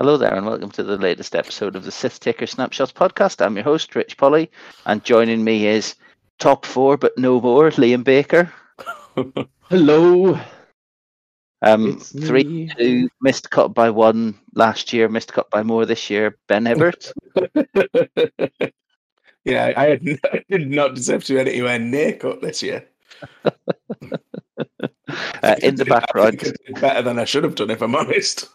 Hello there, and welcome to the latest episode of the Sith Taker Snapshots podcast. I'm your host, Rich Polly, and joining me is top four but no more, Liam Baker. Hello. Um, It's three, me. two, missed cut by one last year, missed cut by more this year. Ben Hibbert. yeah, I, had, I did not deserve to be anywhere near cut this year. Uh, in the background, think I did better than I should have done, if I'm honest.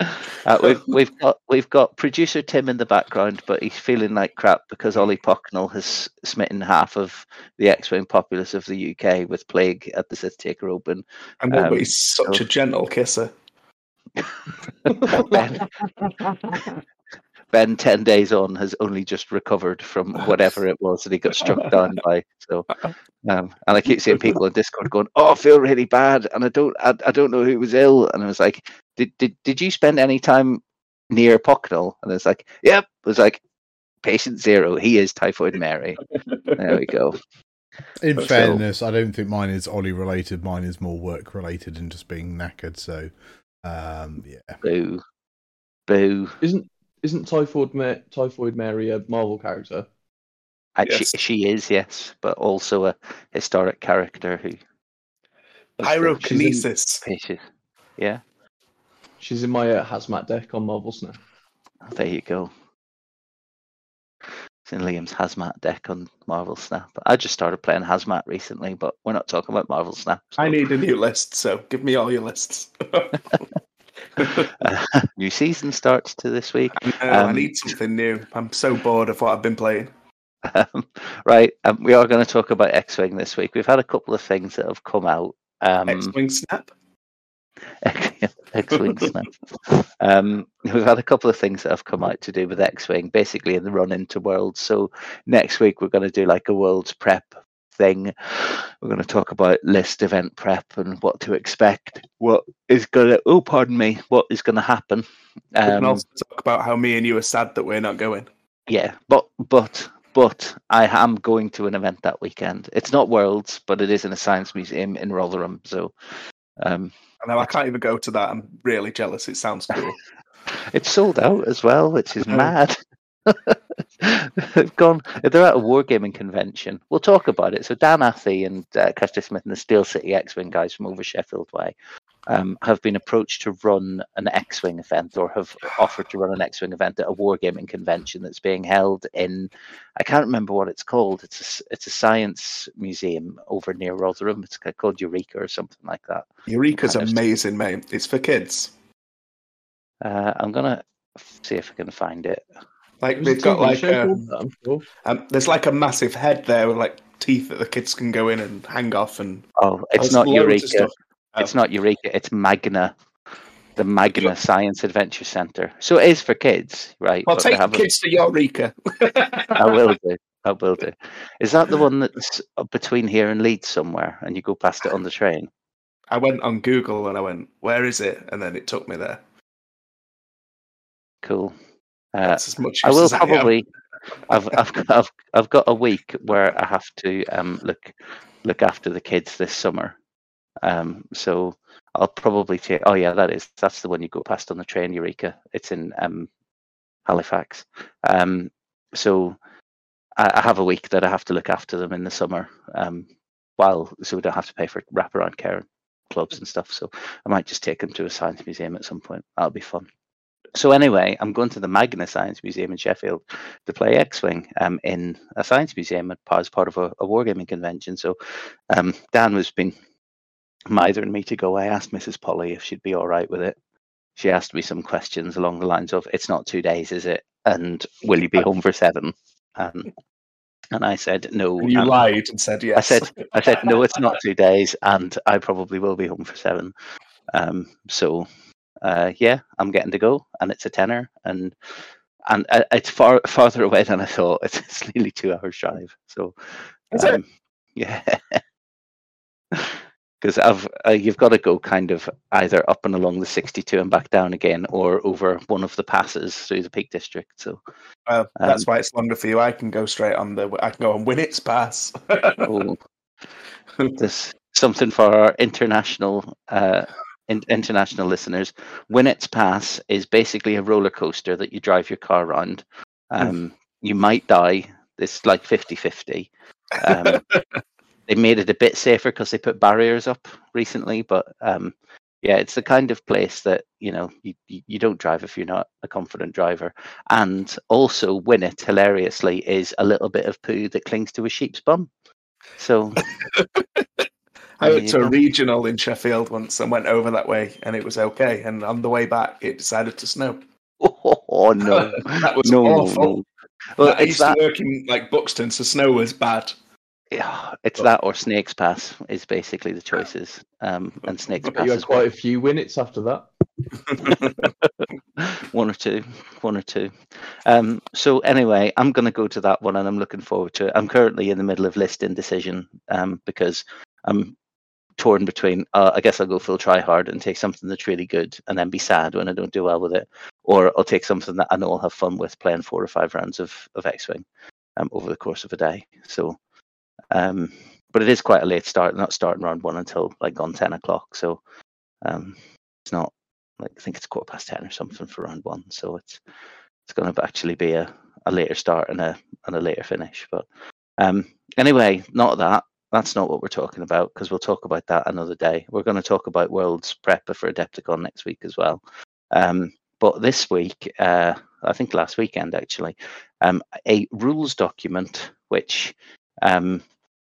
Uh, we've we've got we've got producer Tim in the background, but he's feeling like crap because Ollie Pocknell has smitten half of the X-wing populace of the UK with plague at the Sith Taker Open. And um, he's such so- a gentle kisser. Ben, Ben, ten days on, has only just recovered from whatever it was that he got struck down by. So, um, and I keep seeing people on Discord going, "Oh, I feel really bad, and I don't, I, I don't know who was ill." And I was like, "Did did did you spend any time near Pocknell?" And it's like, "Yep." It was like, "Patient zero, he is typhoid Mary." There we go. In But fairness, I don't think mine is Ollie related. Mine is more work related and just being knackered. So, um, yeah. Boo, boo. Isn't isn't Typhoid Ma- Typhoid Mary a Marvel character? Uh, Yes. She, she is, yes, but also a historic character who. was the Pyrokinesis. Yeah. She's in my uh, hazmat deck on Marvel Snap. Oh, there you go. It's in Liam's Hazmat deck on Marvel Snap. I just started playing Hazmat recently, but we're not talking about Marvel Snap. so- I need a new list, so give me all your lists. Uh, new season starts to this week. I, know, I Um, need something new. I'm so bored of what I've been playing. Um, right, um, we are going to talk about X-wing this week. We've had a couple of things that have come out. Um, X-Wing Snap. X-wing snap. Um, we've had a couple of things that have come out to do with X-wing, basically in the run into Worlds. So next week we're going to do like a Worlds prep thing. We're going to talk about list event prep and what to expect. What is going to? Oh, pardon me. What is going to happen? we can Um, also talk about how me and you are sad that we're not going. yeah, but but but I am going to an event that weekend. It's not Worlds, but it is in a science museum in Rotherham. So. Um, I know I can't even go to that. I'm really jealous. It sounds cool. It's sold out as well, which is mad. They've gone. They're at a wargaming convention. We'll talk about it. So Dan Athey and uh, Smith and the Steel City X-wing guys from over Sheffield Way um, have been approached to run an X-wing event, or have offered to run an X-wing event at a wargaming convention that's being held in. I can't remember what it's called. It's a s- it's a science museum over near Rotherham. It's called Eureka or something like that. Eureka's Kind amazing, mate. It's for kids. Uh, I'm gonna see if I can find it. Like There's a they've got like show um, called that, I'm sure. um, there's like a massive head there with like teeth that the kids can go in and hang off and Oh, it's not loads of Eureka. Stuff. It's not Eureka. It's Magna, the Magna Science Adventure Center. So it is for kids, right? I'll But take the have kids to Eureka. I will do. I will do. Is that the one that's between here and Leeds somewhere, and you go past it on the train? I went on Google and I went, "Where is it?" And then it took me there. Cool. Uh, That's as much. I will as probably. I've I've got- I've I've got a week where I have to um look look after the kids this summer. Um, so I'll probably take. Oh yeah, that is that's the one you go past on the train, Eureka. It's in um Halifax. Um, so I, I have a week that I have to look after them in the summer. Um, while so we don't have to pay for wraparound care clubs and stuff. So I might just take them to a science museum at some point. That'll be fun. So anyway, I'm going to the Magna Science Museum in Sheffield to play X-wing um, in a science museum as part of a, a wargaming convention. So um, Dan was been mithering me to go. I asked Mrs. Polly if she'd be all right with it. She asked me some questions along the lines of, "It's not two days, is it? And will you be home for seven? Um, and I said no. And you and- lied and said yes. I said, I said, no, it's not two days, and I probably will be home for seven. Um, so, uh, yeah, I'm getting to go, and it's a tenner, and and uh, it's far farther away than I thought. It's, it's nearly two hours drive. So, um, yeah, because I've uh, you've got to go kind of either up and along the 62 and back down again, or over one of the passes through the Peak District. So, Well, that's um, why it's longer for you. I can go straight on the. I can go on Winnats Pass. oh, there's something for our international uh, in, international listeners, Winnats Pass is basically a roller coaster that you drive your car around. Um, you might die. It's like 50 50. Um, they made it a bit safer because they put barriers up recently, but um, yeah, it's the kind of place that you know you, you don't drive if you're not a confident driver. And also, win it hilariously is a little bit of poo that clings to a sheep's bum. So I went to a regional in Sheffield once and went over that way, and it was okay. And on the way back, it decided to snow. oh, no, That was no, no, awful. no. Well, I used that. to work in like Buxton, so snow was bad. Yeah, it's that or Snakes Pass is basically the choices. Um, and Snakes Pass you had is quite a few winnets after that. one or two, one or two. Um, so anyway, I'm going to go to that one, and I'm looking forward to it. I'm currently in the middle of list indecision um, because I'm torn between. Uh, I guess I'll go full try hard and take something that's really good, and then be sad when I don't do well with it, or I'll take something that I know I'll have fun with playing four or five rounds of of X-wing um, over the course of a day. So, um, but it is quite a late start. Not starting round one until like on ten o'clock. So, um, it's not like I think it's quarter past ten or something for round one. So it's it's going to actually be a, a later start and a and a later finish. But um, anyway, not that. That's not what we're talking about because we'll talk about that another day. We're going to talk about Worlds prep for Adepticon next week as well. Um, but this week, uh, I think last weekend actually, um, a rules document which um,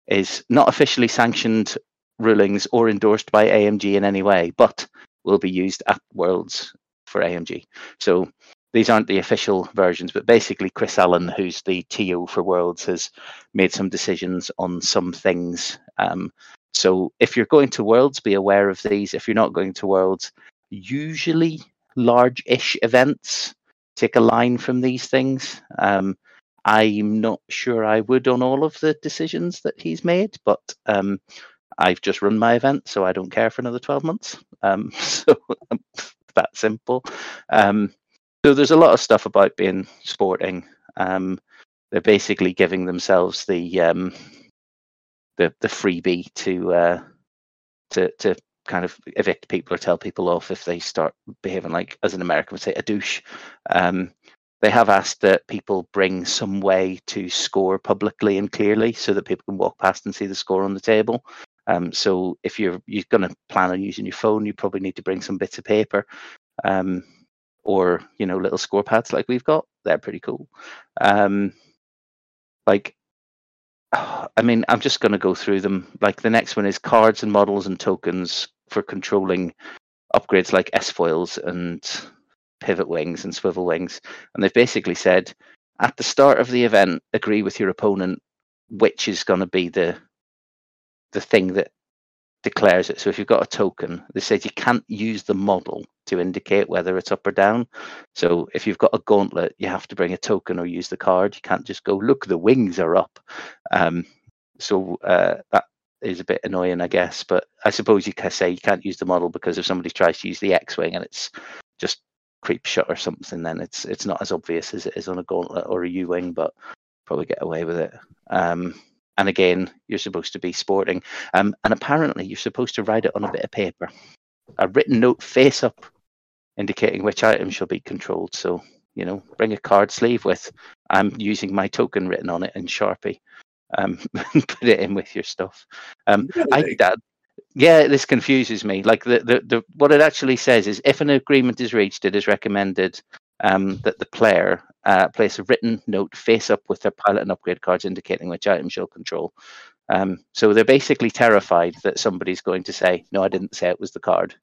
is not officially sanctioned rulings or endorsed by AMG in any way, but will be used at Worlds for AMG. So these aren't the official versions, but basically Chris Allen, who's the TO for Worlds, has made some decisions on some things. Um, so if you're going to Worlds, be aware of these. If you're not going to Worlds, usually large-ish events take a line from these things. Um, I'm not sure I would on all of the decisions that he's made, but um, I've just run my event, so I don't care for another 12 months. Um, so that simple. Um, so there's a lot of stuff about being sporting. Um, they're basically giving themselves the um, the the freebie to uh, to to kind of evict people or tell people off if they start behaving like, as an American would say, a douche. Um, they have asked that people bring some way to score publicly and clearly so that people can walk past and see the score on the table. Um, so if you're you're going to plan on using your phone, you probably need to bring some bits of paper, um, or you know little score pads like we've got. They're pretty cool. Um, like, I mean, I'm just going to go through them. Like the next one is cards and models and tokens for controlling upgrades like S foils and pivot wings and swivel wings. And they've basically said at the start of the event, agree with your opponent which is going to be the the thing that declares it. So if you've got a token, they said you can't use the model to indicate whether it's up or down. So if you've got a gauntlet, you have to bring a token or use the card. You can't just go, look, the wings are up. Um, so uh, that is a bit annoying, I guess. But I suppose you can say you can't use the model because if somebody tries to use the X-wing and it's just creep shot or something, then it's it's not as obvious as it is on a gauntlet or a U-wing, but probably get away with it. Um, and again, you're supposed to be sporting. Um, and apparently, you're supposed to write it on a bit of paper, a written note face up, indicating which items shall be controlled. So, you know, bring a card sleeve with I'm using my token written on it in Sharpie. Um, put it in with your stuff. Um, I Really? that, yeah, this confuses me. Like the, the the what it actually says is if an agreement is reached, it is recommended um, that the player uh, place a written note face up with their pilot and upgrade cards indicating which items she'll control. Um, so they're basically terrified that somebody's going to say, "No, I didn't say it was the card.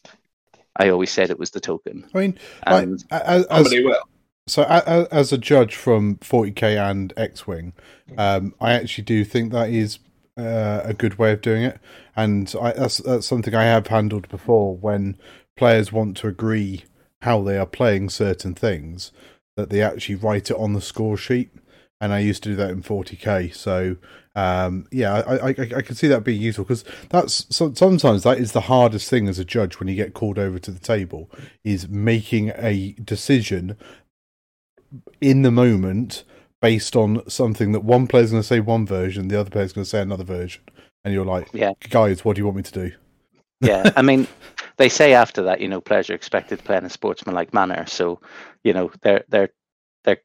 I always said it was the token." I mean, like, And as, as, Somebody will. so a- a- as a judge from 40k and X-wing, um, I actually do think that is uh, a good way of doing it, and I, that's that's something I have handled before when players want to agree how they are playing certain things that they actually write it on the score sheet, and I used to do that in 40k. So um, yeah, I, I I can see that being useful because that's so, sometimes that is the hardest thing as a judge when you get called over to the table is making a decision in the moment based on something that one player's going to say one version, the other player's going to say another version, and you're like, Yeah. guys, what do you want me to do? yeah, I mean, they say after that, you know, players are expected to play in a sportsmanlike manner. So, you know, they're they're they're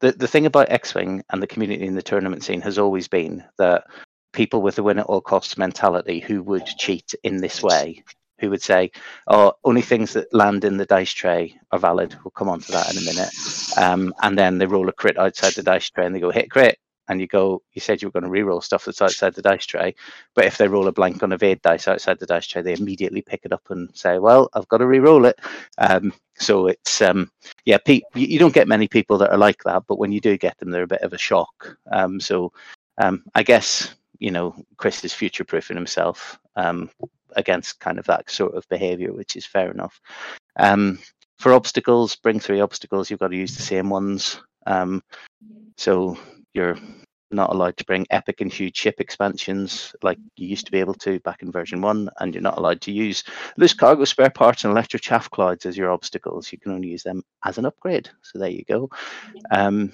the the thing about X-wing and the community in the tournament scene has always been that people with a win at all costs mentality who would cheat in this way, who would say, "Oh, only things that land in the dice tray are valid." We'll come on to that in a minute. Um, and then they roll a crit outside the dice tray, and they go hit crit, and you go, "You said you were going to re-roll stuff that's outside the dice tray," but if they roll a blank on a evade dice outside the dice tray, they immediately pick it up and say, "Well, I've got to re-roll it." Um, so it's um, yeah, pe- you don't get many people that are like that, but when you do get them, they're a bit of a shock. Um, so um, I guess you know Chris is future proofing himself um, against kind of that sort of behavior, which is fair enough. Um, for obstacles, bring three obstacles. You've got to use the same ones. Um, so you're not allowed to bring epic and huge ship expansions like you used to be able to back in version one, and you're not allowed to use loose cargo spare parts and electro chaff clouds as your obstacles. You can only use them as an upgrade. So there you go. Um,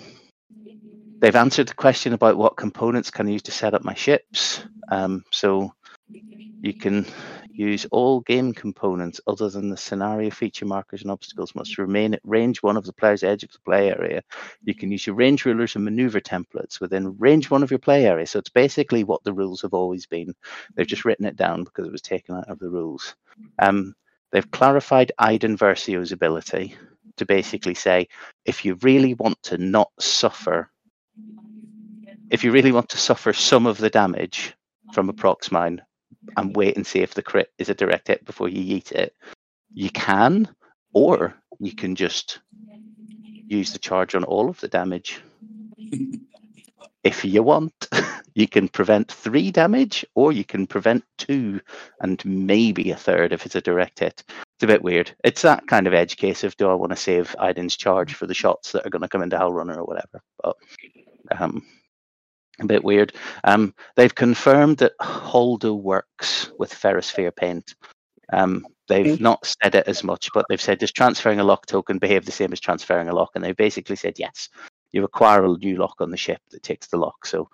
they've answered the question about what components can I use to set up my ships. Um, so you can use all game components other than the scenario feature markers and obstacles must remain at range one of the player's edge of the play area. You can use your range rulers and maneuver templates within range one of your play area. So it's basically what the rules have always been. They've just written it down because it was taken out of the rules. Um, they've clarified Iden Versio's ability to basically say if you really want to not suffer, if you really want to suffer some of the damage from a prox mine and wait and see if the crit is a direct hit before you eat it, you can, or you can just use the charge on all of the damage. if you want, you can prevent three damage, or you can prevent two and maybe a third if it's a direct hit. It's a bit weird. It's that kind of edge case of do I want to save Iden's charge for the shots that are going to come into Hellrunner or whatever. But um, a bit weird. Um, they've confirmed that Holdo works with Ferrosphere paint. Um, they've not said it as much, but they've said does transferring a lock token behave the same as transferring a lock? And they've basically said yes. You acquire a new lock on the ship that takes the lock. So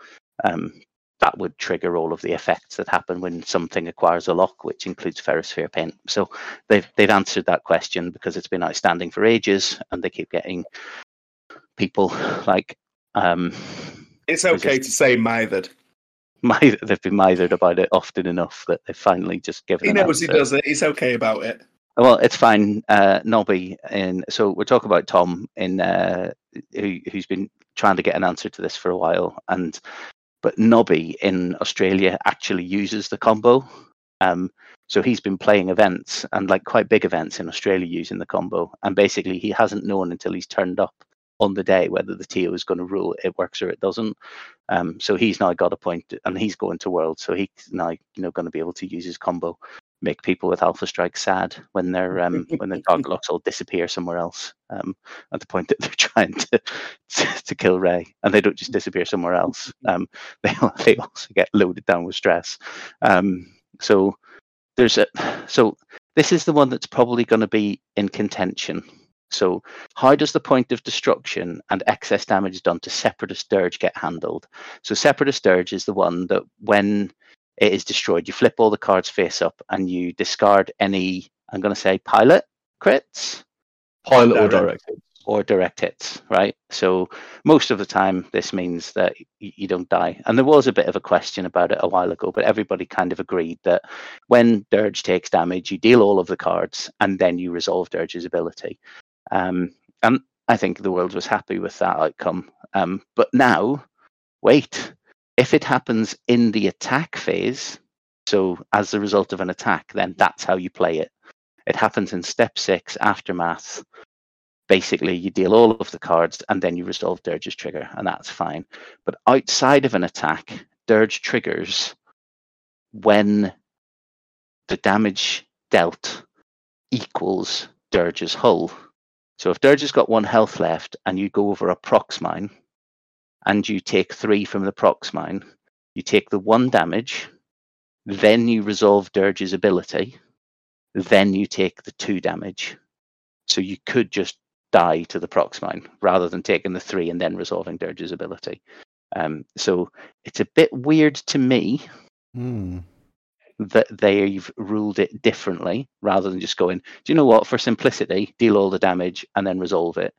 um, that would trigger all of the effects that happen when something acquires a lock, which includes Ferrosphere paint. So they've they've answered that question because it's been outstanding for ages, and they keep getting people like um, It's okay to say mithered. mi- they've been mithered about it often enough that they've finally just given. He knows he does it. He's okay about it. Well, it's fine. Uh, Nobby, in so we're talking about Tom in uh, who who's been trying to get an answer to this for a while, and but Nobby in Australia actually uses the combo. Um, so he's been playing events and like quite big events in Australia using the combo, and basically he hasn't known until he's turned up on the day whether the TO is going to rule it works or it doesn't. Um, so he's now got a point, and he's going to World, so he's now you know going to be able to use his combo make people with Alpha Strike sad when their um, when their target locks all disappear somewhere else um, at the point that they're trying to, to to kill Ray, and they don't just disappear somewhere else. Um, they they also get loaded down with stress. Um, so there's a so this is the one that's probably going to be in contention. So how does the point of destruction and excess damage done to Separatist Dirge get handled? So Separatist Dirge is the one that when it is destroyed. You flip all the cards face up and you discard any, I'm going to say pilot crits Pilot or Direct. directed. or direct hits, right? So most of the time, this means that you don't die. And there was a bit of a question about it a while ago, but everybody kind of agreed that when Dirge takes damage, you deal all of the cards and then you resolve Dirge's ability. Um, and I think the world was happy with that outcome. Um, but now, wait, if it happens in the attack phase, so as a result of an attack, then that's how you play it. It happens in step six, aftermath. Basically, you deal all of the cards and then you resolve Dirge's trigger, and that's fine. But outside of an attack, Dirge triggers when the damage dealt equals Dirge's hull. So if Dirge has got one health left and you go over a prox mine and you take three from the prox mine, you take the one damage, then you resolve Dirge's ability, then you take the two damage. So you could just die to the prox mine rather than taking the three and then resolving Dirge's ability. Um, so it's a bit weird to me Hmm. That they've ruled it differently rather than just going, do you know what, for simplicity, deal all the damage and then resolve it.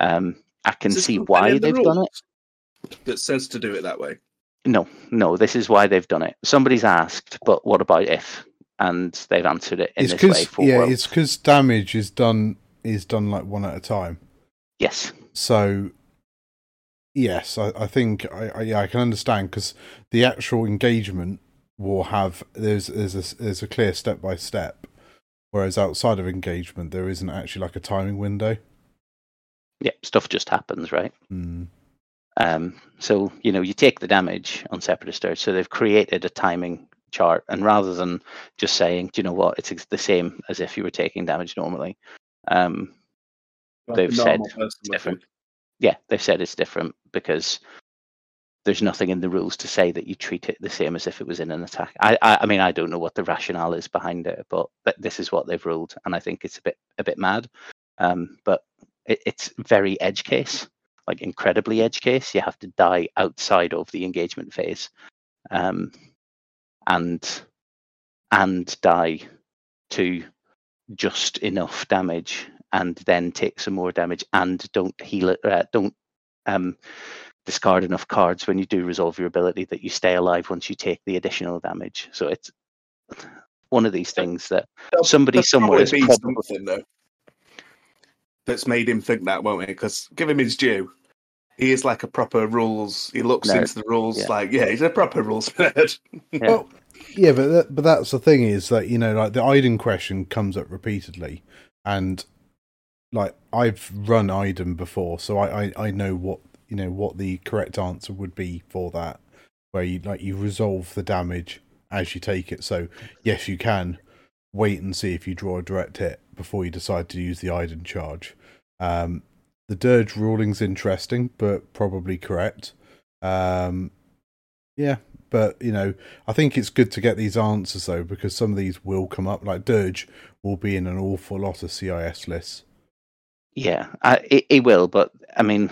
Um, I can Is see why the they've done it. That says to do it that way. No, no, this is why they've done it. Somebody's asked, but what about if? And they've answered it in It's this way because for yeah, worlds. it's because damage is done is done like one at a time. Yes. So yes, I, I think I, I yeah I can understand because the actual engagement will have there's there's a there's a clear step by step, whereas outside of engagement there isn't actually like a timing window. Yeah, stuff just happens, right? Hmm. Um, so you know, you take the damage on Separatist Dirge. So they've created a timing chart, and rather than just saying, "Do you know what? It's the same as if you were taking damage normally," um, Like They've said normal person would different. do. yeah, they've said it's different because there's nothing in the rules to say that you treat it the same as if it was in an attack. I, I, I mean, I don't know what the rationale is behind it, but th- this is what they've ruled, and I think it's a bit a bit mad. Um, but it, it's very edge case, like incredibly edge case. You have to die outside of the engagement phase, um, and and die to just enough damage, and then take some more damage, and don't heal it. Uh, don't um, discard enough cards when you do resolve your ability that you stay alive once you take the additional damage. So it's one of these things that There'll- somebody there'll somewhere is probably probably something though that's made him think that, won't it? Because give him his due. He is like a proper rules. He looks Nerd. into the rules Yeah. like, yeah, he's a proper rules nerd. Yeah. Well, yeah, but that, but that's the thing is that you know, like the Iden question comes up repeatedly, and like I've run Iden before, so I, I I know what you know what the correct answer would be for that, where you like you resolve the damage as you take it. So yes, you can wait and see if you draw a direct hit before you decide to use the Iden charge. Um, the Dirge ruling's interesting, but probably correct. Um, yeah, but you know, I think it's good to get these answers though, because some of these will come up. Like Dirge will be in an awful lot of CIS lists. Yeah, I, it, it will, but I mean,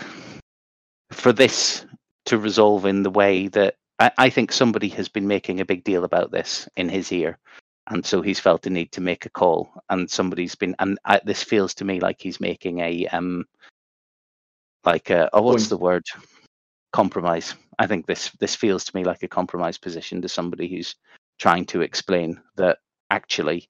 for this to resolve in the way that I, I think somebody has been making a big deal about this in his ear, and so he's felt the need to make a call, and somebody's been, and I, this feels to me like he's making a um, like a oh, what's the word? Compromise. I think this this feels to me like a compromise position to somebody who's trying to explain that actually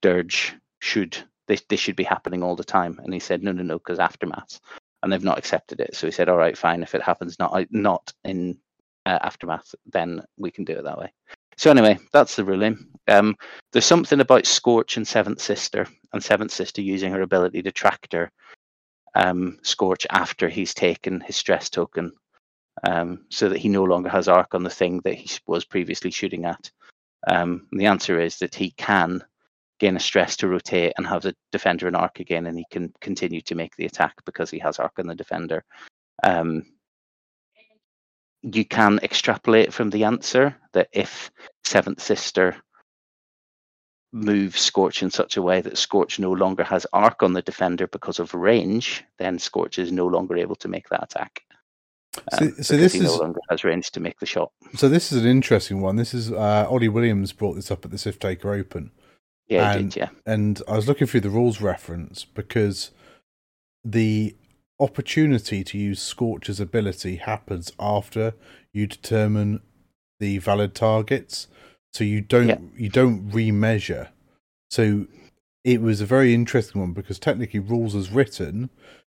Dirge should this this should be happening all the time. And he said, no, no, no, because aftermath, and they've not accepted it. So he said, all right, fine. If it happens not not in uh, aftermath, then we can do it that way. So anyway, that's the ruling. Um, there's something about Scorch and Seventh Sister, and Seventh Sister using her ability to tractor um, Scorch after he's taken his stress token, um, so that he no longer has arc on the thing that he was previously shooting at. Um, the answer is that he can gain a stress to rotate and have the defender an arc again, and he can continue to make the attack because he has arc on the defender. Um, you can extrapolate from the answer that if Seventh Sister moves Scorch in such a way that Scorch no longer has arc on the defender because of range, then Scorch is no longer able to make that attack. So- Um, so this is- no longer has range to make the shot. So this is an interesting one. This is uh, Ollie Williams brought this up at the Sif Taker Open, Yeah, And- did, yeah. and I was looking through the rules reference because the opportunity to use Scorch's ability happens after you determine the valid targets. So you don't Yeah. you don't remeasure. So it was a very interesting one because technically rules as written,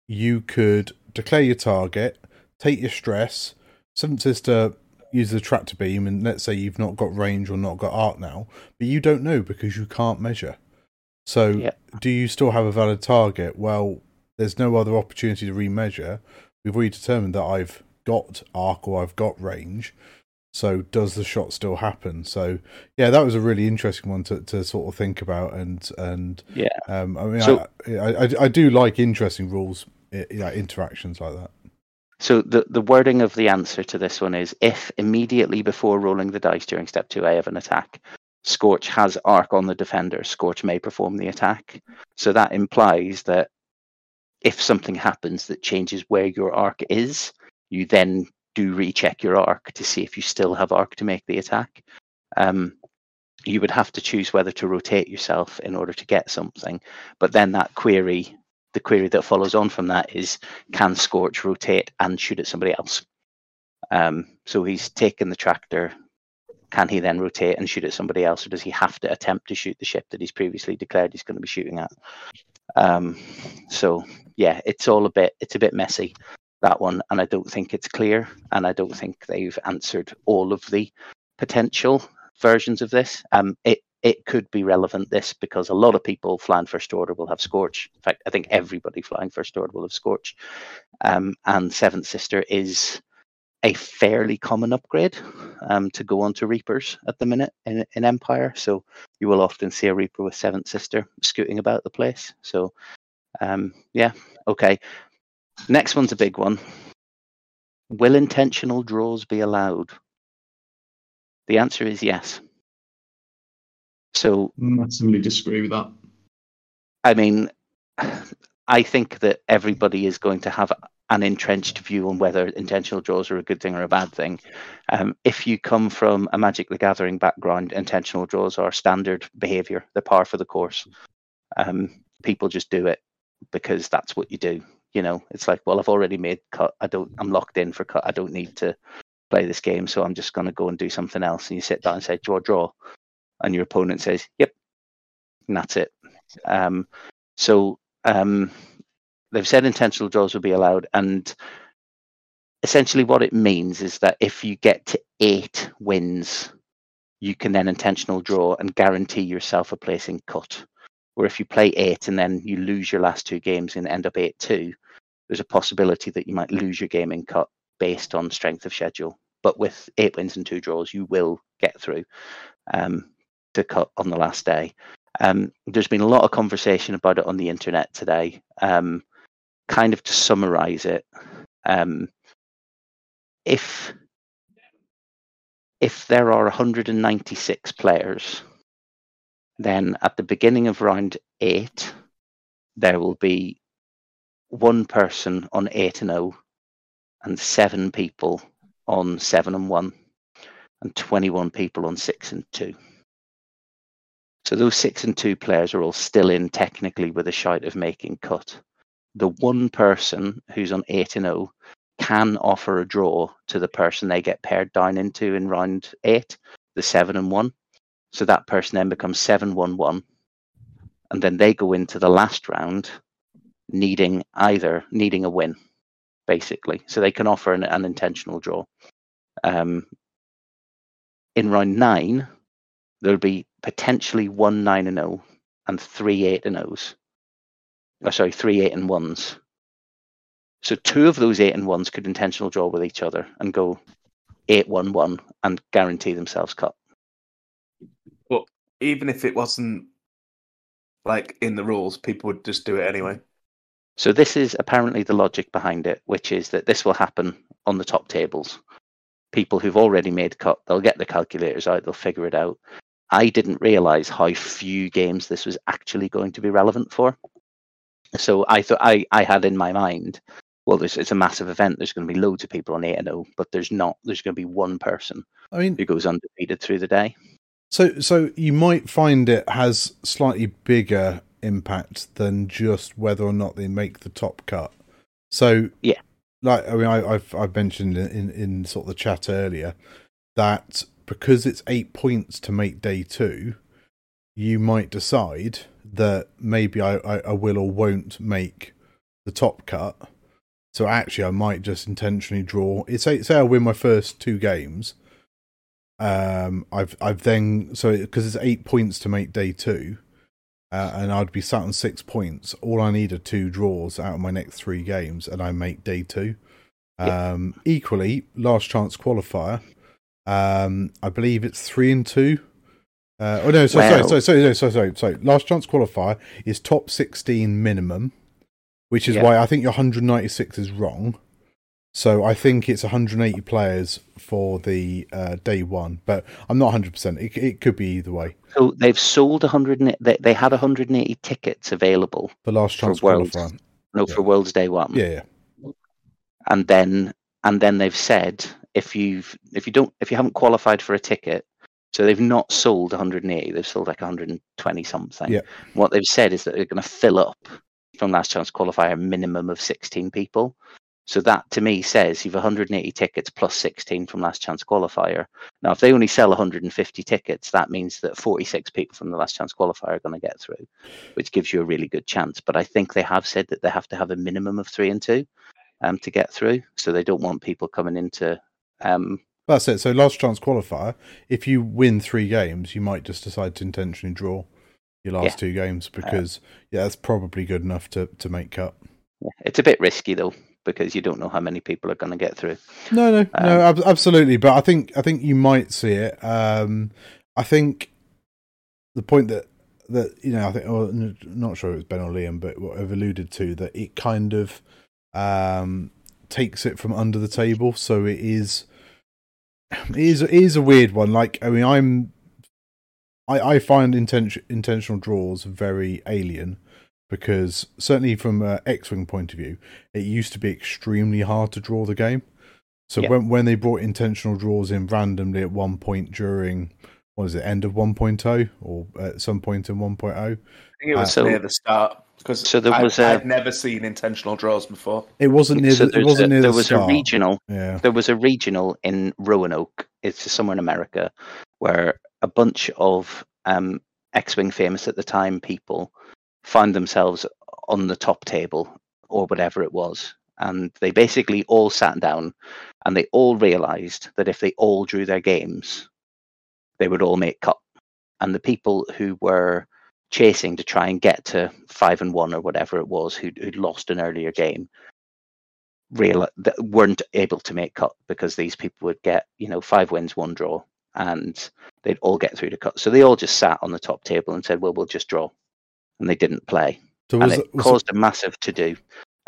you could declare your target, take your stress, Seventh Sister use the tractor beam, and let's say you've not got range or not got arc now, but you don't know because you can't measure. So Yeah. do you still have a valid target? Well, there's no other opportunity to remeasure. We've already determined that I've got arc or I've got range. So does the shot still happen? So yeah, that was a really interesting one to, to sort of think about and and Yeah. um, I mean So- I, I I I do like interesting rules, yeah, interactions like that. So the, the wording of the answer to this one is if immediately before rolling the dice during step 2A of an attack, Scorch has arc on the defender, Scorch may perform the attack. So that implies that if something happens that changes where your arc is, you then do recheck your arc to see if you still have arc to make the attack. Um, you would have to choose whether to rotate yourself in order to get something. But then that query, the query that follows on from that is, can Scorch rotate and shoot at somebody else? Um, so he's taken the tractor. Can he then rotate and shoot at somebody else, or does he have to attempt to shoot the ship that he's previously declared he's going to be shooting at? Um, so yeah, it's all a bit it's a bit messy that one, and I don't think it's clear, and I don't think they've answered all of the potential versions of this. Um, it it could be relevant this because a lot of people flying first order will have Scorch. In fact, I think everybody flying first order will have Scorch. Um, and Seventh Sister is a fairly common upgrade um, to go on to Reapers at the minute in, in Empire. So you will often see a Reaper with Seventh Sister scooting about the place. So um, yeah, okay. Next one's a big one. Will intentional draws be allowed? The answer is yes. So Massively disagree with that. I mean, I think that everybody is going to have an entrenched view on whether intentional draws are a good thing or a bad thing. Um, if you come from a Magic the Gathering background, intentional draws are standard behavior, the par for the course. Um, people just do it because that's what you do. You know, it's like, well, I've already made cut. I don't. I'm locked in for cut. I don't need to play this game, so I'm just going to go and do something else. And you sit down and say, draw, draw, and your opponent says, yep, and that's it. Um, so um, they've said intentional draws will be allowed, and essentially what it means is that if you get to eight wins, you can then intentional draw and guarantee yourself a place in cut. Or if you play eight and then you lose your last two games and end up eight two, there's a possibility that you might lose your game in cut based on strength of schedule. But with eight wins and two draws, you will get through um, to cut on the last day. Um, there's been a lot of conversation about it on the internet today. Um, kind of to summarize it, um, if if there are 196 players, then at the beginning of round eight, there will be one person on eight and zero, and seven people on seven and one, and 21 people on six and two. So those six and two players are all still in technically with a shot of making cut. The one person who's on eight and zero can offer a draw to the person they get paired down into in round eight, the seven and one. So that person then becomes seven one one, and then they go into the last round needing either needing a win, basically. So they can offer an, an intentional draw. Um, in round nine, there'll be potentially one nine and zero and three eight and O's. Oh, sorry, three eight and ones. So two of those eight and ones could intentional draw with each other and go eight one one and guarantee themselves cut. But even if it wasn't like in the rules, people would just do it anyway. So this is apparently the logic behind it, which is that this will happen on the top tables. People who've already made cut, they'll get the calculators out, they'll figure it out. I didn't realize how few games this was actually going to be relevant for. So I thought I, I had in my mind, well, this it's a massive event. There's going to be loads of people on eight and zero, but there's not. There's going to be one person I mean, who goes undefeated through the day. So, so you might find it has slightly bigger impact than just whether or not they make the top cut. So, Yeah. like I mean, I, I've I've mentioned in in sort of the chat earlier that because it's eight points to make day two, you might decide that maybe I, I, I will or won't make the top cut. So actually, I might just intentionally draw. It's say, say I win my first two games. Um, I've I've then so because it's eight points to make day two, uh, and I'd be sat on six points. All I need are two draws out of my next three games, and I make day two. Um, Equally, last chance qualifier. Um, I believe it's three and two. Uh, oh no, sorry, Well- sorry, sorry, sorry, sorry, sorry, sorry, sorry. Last chance qualifier is top sixteen minimum, which is Yeah. why I think your 196 is wrong. So I think it's 180 players for the uh, day one, but I'm not 100. percent It it could be either way. So they've sold 100. and- They, they had 180 tickets available. The last chance Worlds. qualifier. No, Yeah. for World's Day One. Yeah, yeah. and then and then they've said if you've if you don't if you haven't qualified for a ticket So they've not sold 180, they've sold like 120 something. Yeah. What they've said is that they're going to fill up from last chance qualifier a minimum of 16 people. So that to me says you've 180 tickets plus 16 from last chance qualifier. Now, if they only sell 150 tickets, that means that 46 people from the last chance qualifier are going to get through, which gives you a really good chance. But I think they have said that they have to have a minimum of three and two um, to get through. So they don't want people coming into um, That's it. So last chance qualifier. If you win three games, you might just decide to intentionally draw your last Yeah. two games because yeah, that's probably good enough to to make cut. Yeah, It's a bit risky though because you don't know how many people are going to get through. No, no, no, Um, ab- absolutely. But I think I think you might see it. Um, I think the point that that you know, I think, or n- not sure it was Ben or Liam, but what I've alluded to that it kind of um, takes it from under the table. So it is, it is, it is a weird one. Like, I mean, I'm, I, I find intention, intentional draws very alien because certainly from X-wing point of view, it used to be extremely hard to draw the game. So Yeah. when when they brought intentional draws in randomly at one point during what is it end of 1.0 or at some point in oh, 1.0 I think it was Uh, so- near the start because so there I'd, was a- I'd never seen intentional draws before. it wasn't near So the, it wasn't a- near there the was start. a regional yeah there was a regional in Roanoke. It's somewhere in America where a bunch of um, X-wing famous at the time people found themselves on the top table or whatever it was, and they basically all sat down and they all realized that if they all drew their games, they would all make cut. And the people who were chasing to try and get to five and one or whatever it was, who'd, who'd lost an earlier game, real that weren't able to make cut because these people would get you know five wins one draw and they'd all get through the cut. So they all just sat on the top table and said well we'll just draw and they didn't play. So and was, it was caused a massive to do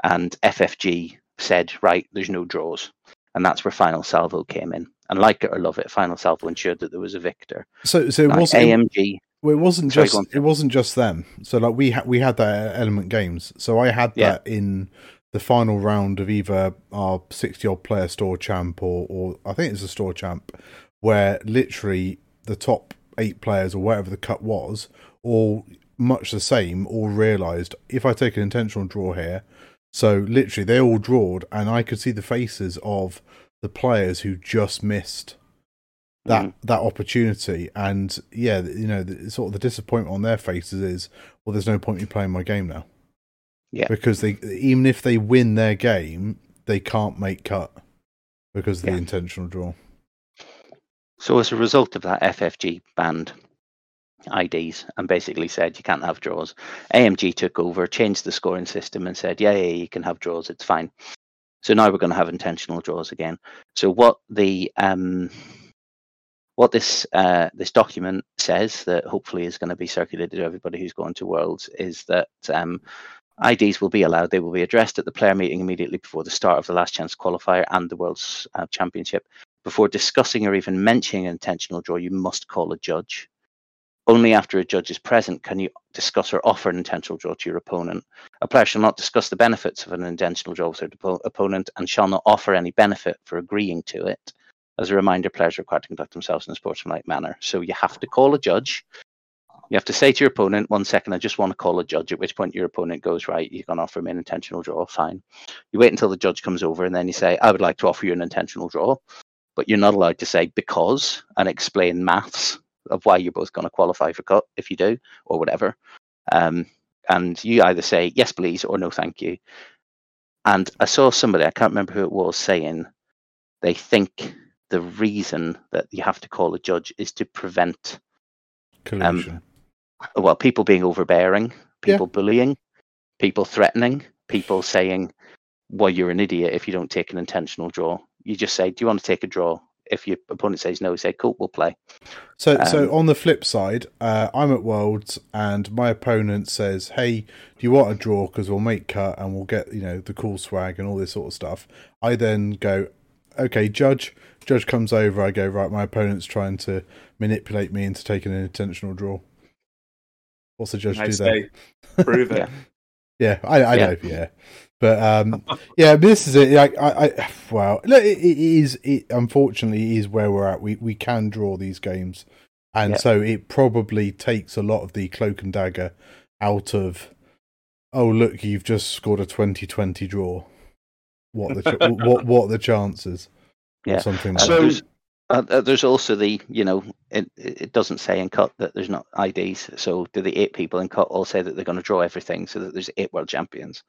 and ffg said right there's no draws and that's where final salvo came in. And like it or love it final salvo ensured that there was a victor. So so it wasn't amg Well, it wasn't Sorry, just it wasn't just them. So like we had we had that at Element Games. So I had Yeah. that in the final round of either our sixty odd player store champ or or I think it's a store champ, where literally the top eight players or whatever the cut was, all much the same, all realised if I take an intentional draw here. So literally they all drawed, and I could see the faces of the players who just missed that Mhm. that opportunity and yeah you know the, sort of the disappointment on their faces is well there's no point in playing my game now Yeah. because they even if they win their game they can't make cut because of the intentional draw So as a result of that, FFG banned IDs and basically said you can't have draws. AMG took over, changed the scoring system, and said, yeah, yeah, you can have draws. It's fine. So now we're going to have intentional draws again. So what the um, what this uh, this document says that hopefully is going to be circulated to everybody who's going to Worlds is that um, IDs will be allowed. They will be addressed at the player meeting immediately before the start of the last chance qualifier and the World's uh, Championship before discussing or even mentioning an intentional draw, you must call a judge. Only after a judge is present can you discuss or offer an intentional draw to your opponent. A player shall not discuss the benefits of an intentional draw with their oppo- opponent and shall not offer any benefit for agreeing to it. As a reminder, players are required to conduct themselves in a sportsmanlike manner. So you have to call a judge. You have to say to your opponent, one second, I just want to call a judge, at which point your opponent goes, right, you can offer me an intentional draw, fine. You wait until the judge comes over and then you say, I would like to offer you an intentional draw but you're not allowed to say because and explain maths of why you're both going to qualify for cut if you do or whatever. Um, and you either say yes, please, or no, thank you. And I saw somebody, I can't remember who it was, saying they think the reason that you have to call a judge is to prevent, collusion well, people being overbearing, Yeah. people bullying, people threatening, people saying, well, you're an idiot if you don't take an intentional draw. You just say, do you want to take a draw? If your opponent says no, say, cool, we'll play. so so um, on the flip side uh, i'm at worlds and my opponent says hey do you want a draw because we'll make cut and we'll get you know the cool swag and all this sort of stuff i then go okay judge judge comes over i go right my opponent's trying to manipulate me into taking an intentional draw what's the judge I do there prove it. Yeah. yeah i, I Yeah. know yeah but um yeah this is it like i i well look, it, it is it unfortunately is where we're at we we can draw these games and Yeah. so it probably takes a lot of the cloak and dagger out of. Oh look, you've just scored a 2020 draw. What the ch- what what the chances? Or Yeah. something And like So- that. there's, uh, uh, there's also the, you know, it, it doesn't say in cut that there's not IDs. So do the eight people in cut all say that they're going to draw everything so that there's eight world champions?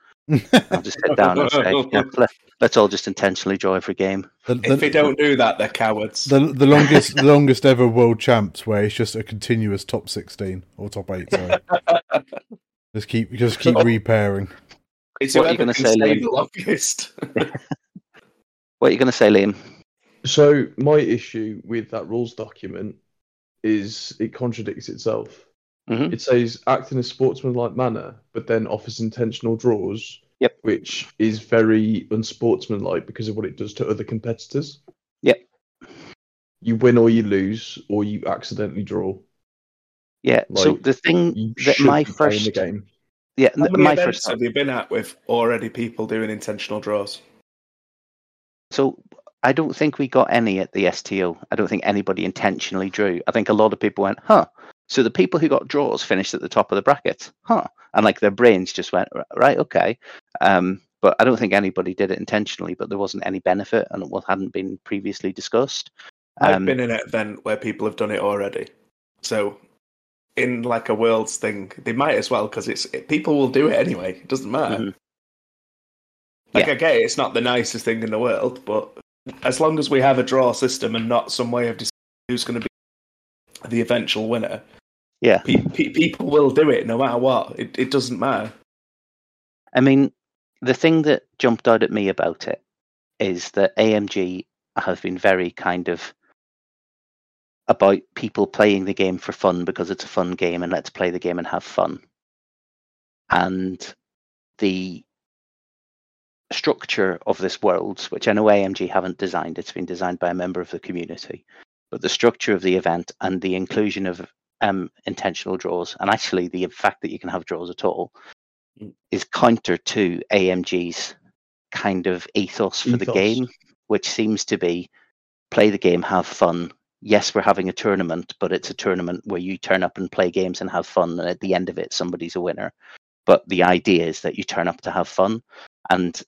I'll just sit down and say, yeah, let, let's all just intentionally draw every game. The, If they don't do that, they're cowards. the, the longest the longest ever world champs where it's just a continuous top 16 or top 8 sorry. just keep just keep repairing it's what are you gonna say, stay Liam? What are you going to say, Liam? So my issue with that rules document is it contradicts itself. Mhm. It says act in a sportsmanlike manner, but then offers intentional draws. Yep. Which is very unsportsmanlike because of what it does to other competitors. Yep. You win or you lose, or you accidentally draw. Yeah. so the thing that my first, the game. yeah, How th- many my events first have you been at with already people doing intentional draws? So I don't think we got any at the STO. I don't think anybody intentionally drew. I think a lot of people went, huh. So the people who got draws finished at the top of the bracket, huh? And like their brains just went, right, okay. Um, but I don't think anybody did it intentionally. But there wasn't any benefit, and it hadn't been previously discussed. I've Um, been in an event where people have done it already. So, in like a worlds thing, they might as well because it's it, people will do it anyway. It doesn't matter. Mhm. Like Yeah. I get it, it's not the nicest thing in the world, but as long as we have a draw system and not some way of deciding who's going to be the eventual winner, Yeah. pe- pe- people will do it no matter what. It it doesn't matter. I mean, the thing that jumped out at me about it is that AMG have been very kind of about people playing the game for fun because it's a fun game and let's play the game and have fun. And the structure of this world, which I know AMG haven't designed, it's been designed by a member of the community, but the structure of the event and the inclusion of um, intentional draws, and actually the fact that you can have draws at all, is counter to AMG's kind of ethos for the game, which seems to be play the game, have fun. Yes, we're having a tournament, but it's a tournament where you turn up and play games and have fun, and at the end of it, somebody's a winner. But the idea is that you turn up to have fun, and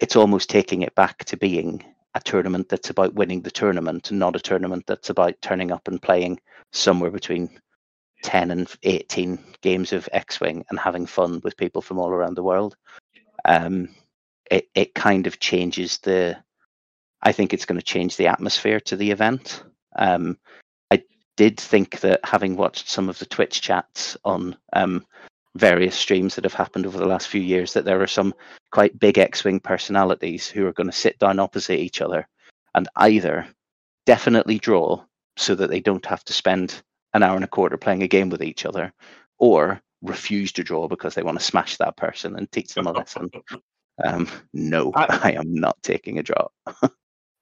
it's almost taking it back to being a tournament that's about winning the tournament, and not a tournament that's about turning up and playing somewhere between 10 and 18 games of X-Wing and having fun with people from all around the world. Um, it, it kind of changes the, I think it's going to change the atmosphere to the event. Um, I did think that having watched some of the Twitch chats on um, various streams that have happened over the last few years, that there are some quite big X-Wing personalities who are going to sit down opposite each other and either definitely draw so that they don't have to spend an hour and a quarter playing a game with each other, or refuse to draw because they want to smash that person and teach them a lesson. Um, no, I- I, am not taking a draw.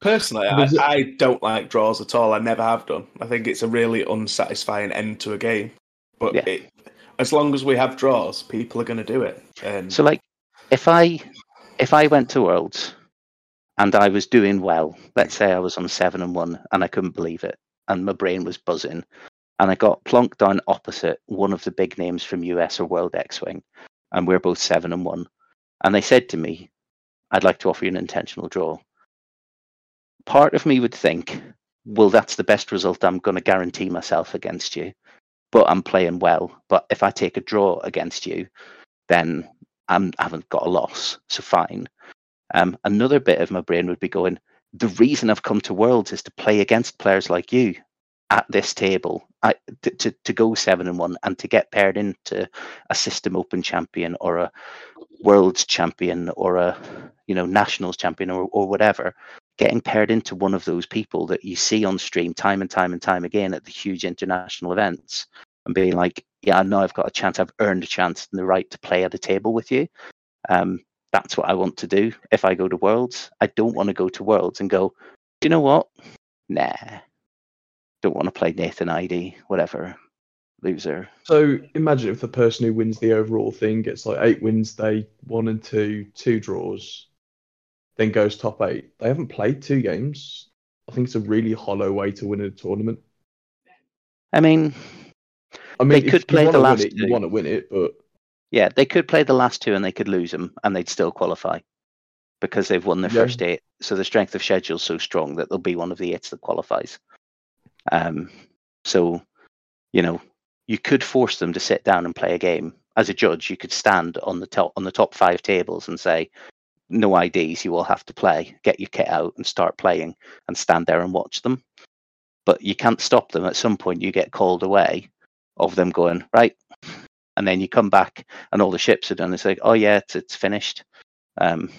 Personally, I, I don't like draws at all. I never have done. I think it's a really unsatisfying end to a game. But Yeah. it, as long as we have draws, people are going to do it. And So, like, if I if I went to Worlds and I was doing well, let's say I was on seven and one and I couldn't believe it, and my brain was buzzing, and I got plonked down opposite one of the big names from US or World X Wing, and we're both seven and one, and they said to me, "I'd like to offer you an intentional draw." Part of me would think, "Well, that's the best result I'm going to guarantee myself against you." But I'm playing well. But if I take a draw against you, then I'm, I haven't got a loss, so fine. Um, another bit of my brain would be going, the reason I've come to Worlds is to play against players like you at this table, I, to, to, to go seven and one and to get paired into a System Open champion or a Worlds champion or a you know Nationals champion or, or whatever. Getting paired into one of those people that you see on stream time and time and time again at the huge international events and being like, yeah, now I've got a chance, I've earned a chance and the right to play at a table with you. Um, that's what I want to do if I go to Worlds. I don't want to go to Worlds and go, do you know what? Nah, don't want to play Nathan ID, whatever, loser. So imagine if the person who wins the overall thing gets like eight wins day one and two, two draws, then goes top eight. They haven't played two games. I think it's a really hollow way to win a tournament. I mean, I mean, They could play the last it, you want to win it, but yeah, they could play the last two and they could lose them and they'd still qualify because they've won their Yeah. first eight. So the strength of schedule is so strong that they'll be one of the eights that qualifies. Um, so, you know, you could force them to sit down and play a game. As a judge, you could stand on the top on the top five tables and say, "No IDs, you will have to play. Get your kit out and start playing, and stand there and watch them." But you can't stop them. At some point, you get called away of them going right, and then you come back and all the ships are done. It's like, "Oh yeah, it's, it's finished." Um,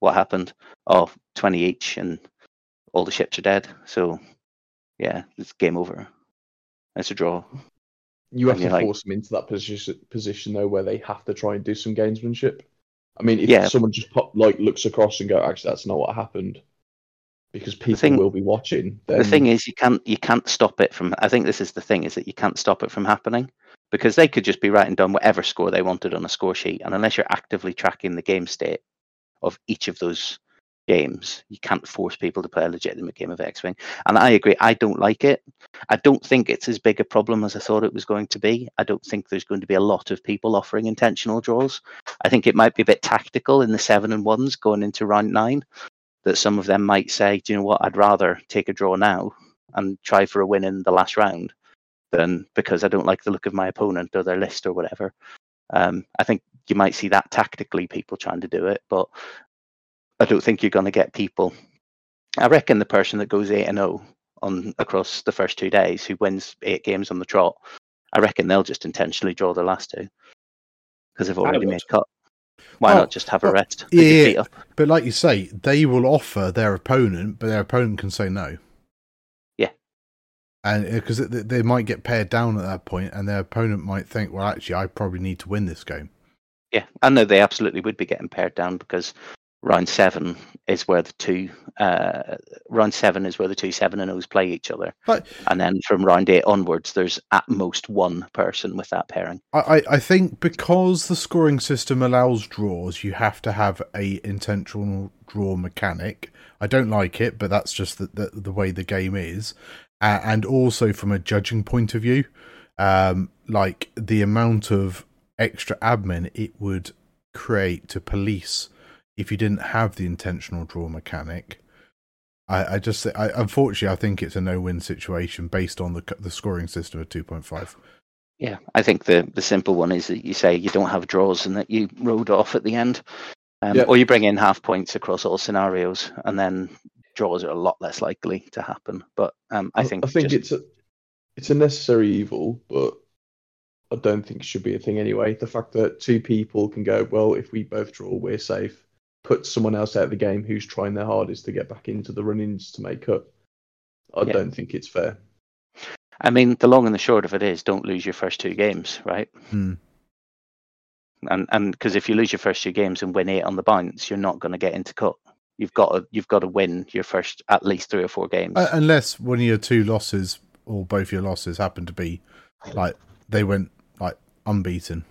what happened? Oh, 20 each, and all the ships are dead. So, yeah, it's game over. It's a draw. you have And to like- force them into that position position though, where they have to try and do some gamesmanship. I mean, if Yeah. someone just pop, like looks across and go, actually, that's not what happened, because people thing- will be watching. Then the thing is, you can't you can't stop it from. I think this is the thing is that you can't stop it from happening because they could just be writing down whatever score they wanted on a score sheet, and unless you're actively tracking the game state of each of those games, you can't force people to play a legitimate game of X-wing. And I agree, I don't like it. I don't think it's as big a problem as I thought it was going to be. I don't think there's going to be a lot of people offering intentional draws. I think it might be a bit tactical in the seven and ones going into round nine. That some of them might say, do you know what, I'd rather take a draw now and try for a win in the last round than because I don't like the look of my opponent or their list or whatever. Um, I think you might see that tactically people trying to do it, but I don't think you're going to get people. I reckon the person that goes eight and zero on across the first two days, who wins eight games on the trot, I reckon they'll just intentionally draw the last two because they've already would. made cut. Why Oh, not just have a rest? Put yeah, yeah. up. But like you say, they will offer their opponent, but their opponent can say no. Yeah. And uh, because they, they might get paired down at that point, and their opponent might think, "Well, actually, I probably need to win this game." Yeah, I know they absolutely would be getting paired down because round seven is where the two uh, round seven is where the two seven and O's play each other, But and then from round eight onwards, there's at most one person with that pairing. I, I, think because the scoring system allows draws, you have to have a intentional draw mechanic. I don't like it, but that's just the the, the way the game is. Uh, and also from a judging point of view, um, like the amount of extra admin it would create to police if you didn't have the intentional draw mechanic. I, I just, I, unfortunately, I think it's a no-win situation based on the the scoring system of two point five. Yeah, I think the the simple one is that you say you don't have draws and that you road off at the end, um, Yeah. or you bring in half points across all scenarios, and then draws are a lot less likely to happen. But um, I think I think just- it's a it's a necessary evil, but I don't think it should be a thing anyway. The fact that two people can go, well, if we both draw, we're safe. Put someone else out of the game who's trying their hardest to get back into the run-ins to make up. I Yeah. don't think it's fair. I mean, the long and the short of it is, don't lose your first two games, right? Hmm. And and because if you lose your first two games and win eight on the bounce, you're not going to get into cut. You've got to you've got to win your first at least three or four games. Uh, unless one of your two losses or both your losses happen to be like they went like unbeaten.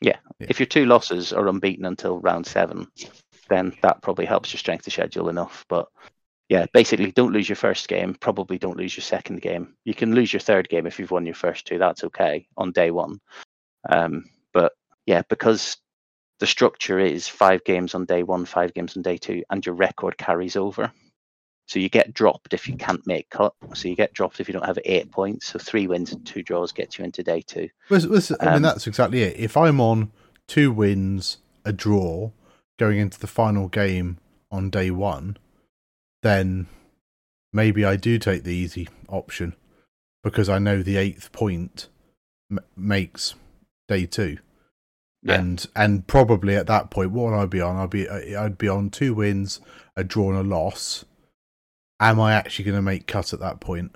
yeah. if your two losses are unbeaten until round seven, then that probably helps your strength of schedule enough. But yeah, basically, don't lose your first game. Probably don't lose your second game. You can lose your third game if you've won your first two. That's okay on day one. Um, but yeah, because the structure is five games on day one, five games on day two, and your record carries over. So you get dropped if you can't make cut. So you get dropped if you don't have eight points. So three wins and two draws gets you into day two. Listen, listen, I mean, Um, that's exactly it. If I'm on two wins, a draw, going into the final game on day one, then maybe I do take the easy option because I know the eighth point m- makes day two. Yeah. And and probably at that point, what would I be on? I'd be I'd be on two wins, a draw, and a loss. Am I actually going to make cut at that point?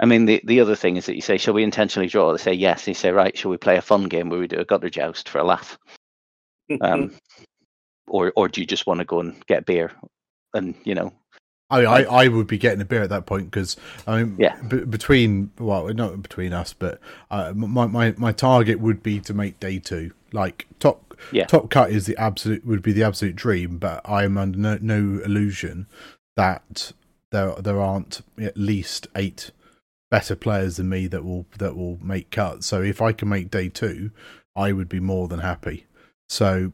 I mean, the, the other thing is that you say, shall we intentionally draw? They say yes. You say, right, shall we play a fun game where we do a gutter joust for a laugh? Um, or or do you just want to go and get beer? And you know, I, I, I would be getting a beer at that point because I mean, Yeah. b- between well, not between us, but uh, my, my my target would be to make day two. Like top Yeah. top cut is the absolute would be the absolute dream, but I am under no, no illusion that there there aren't at least eight better players than me that will that will make cuts. So if I can make day two, I would be more than happy. So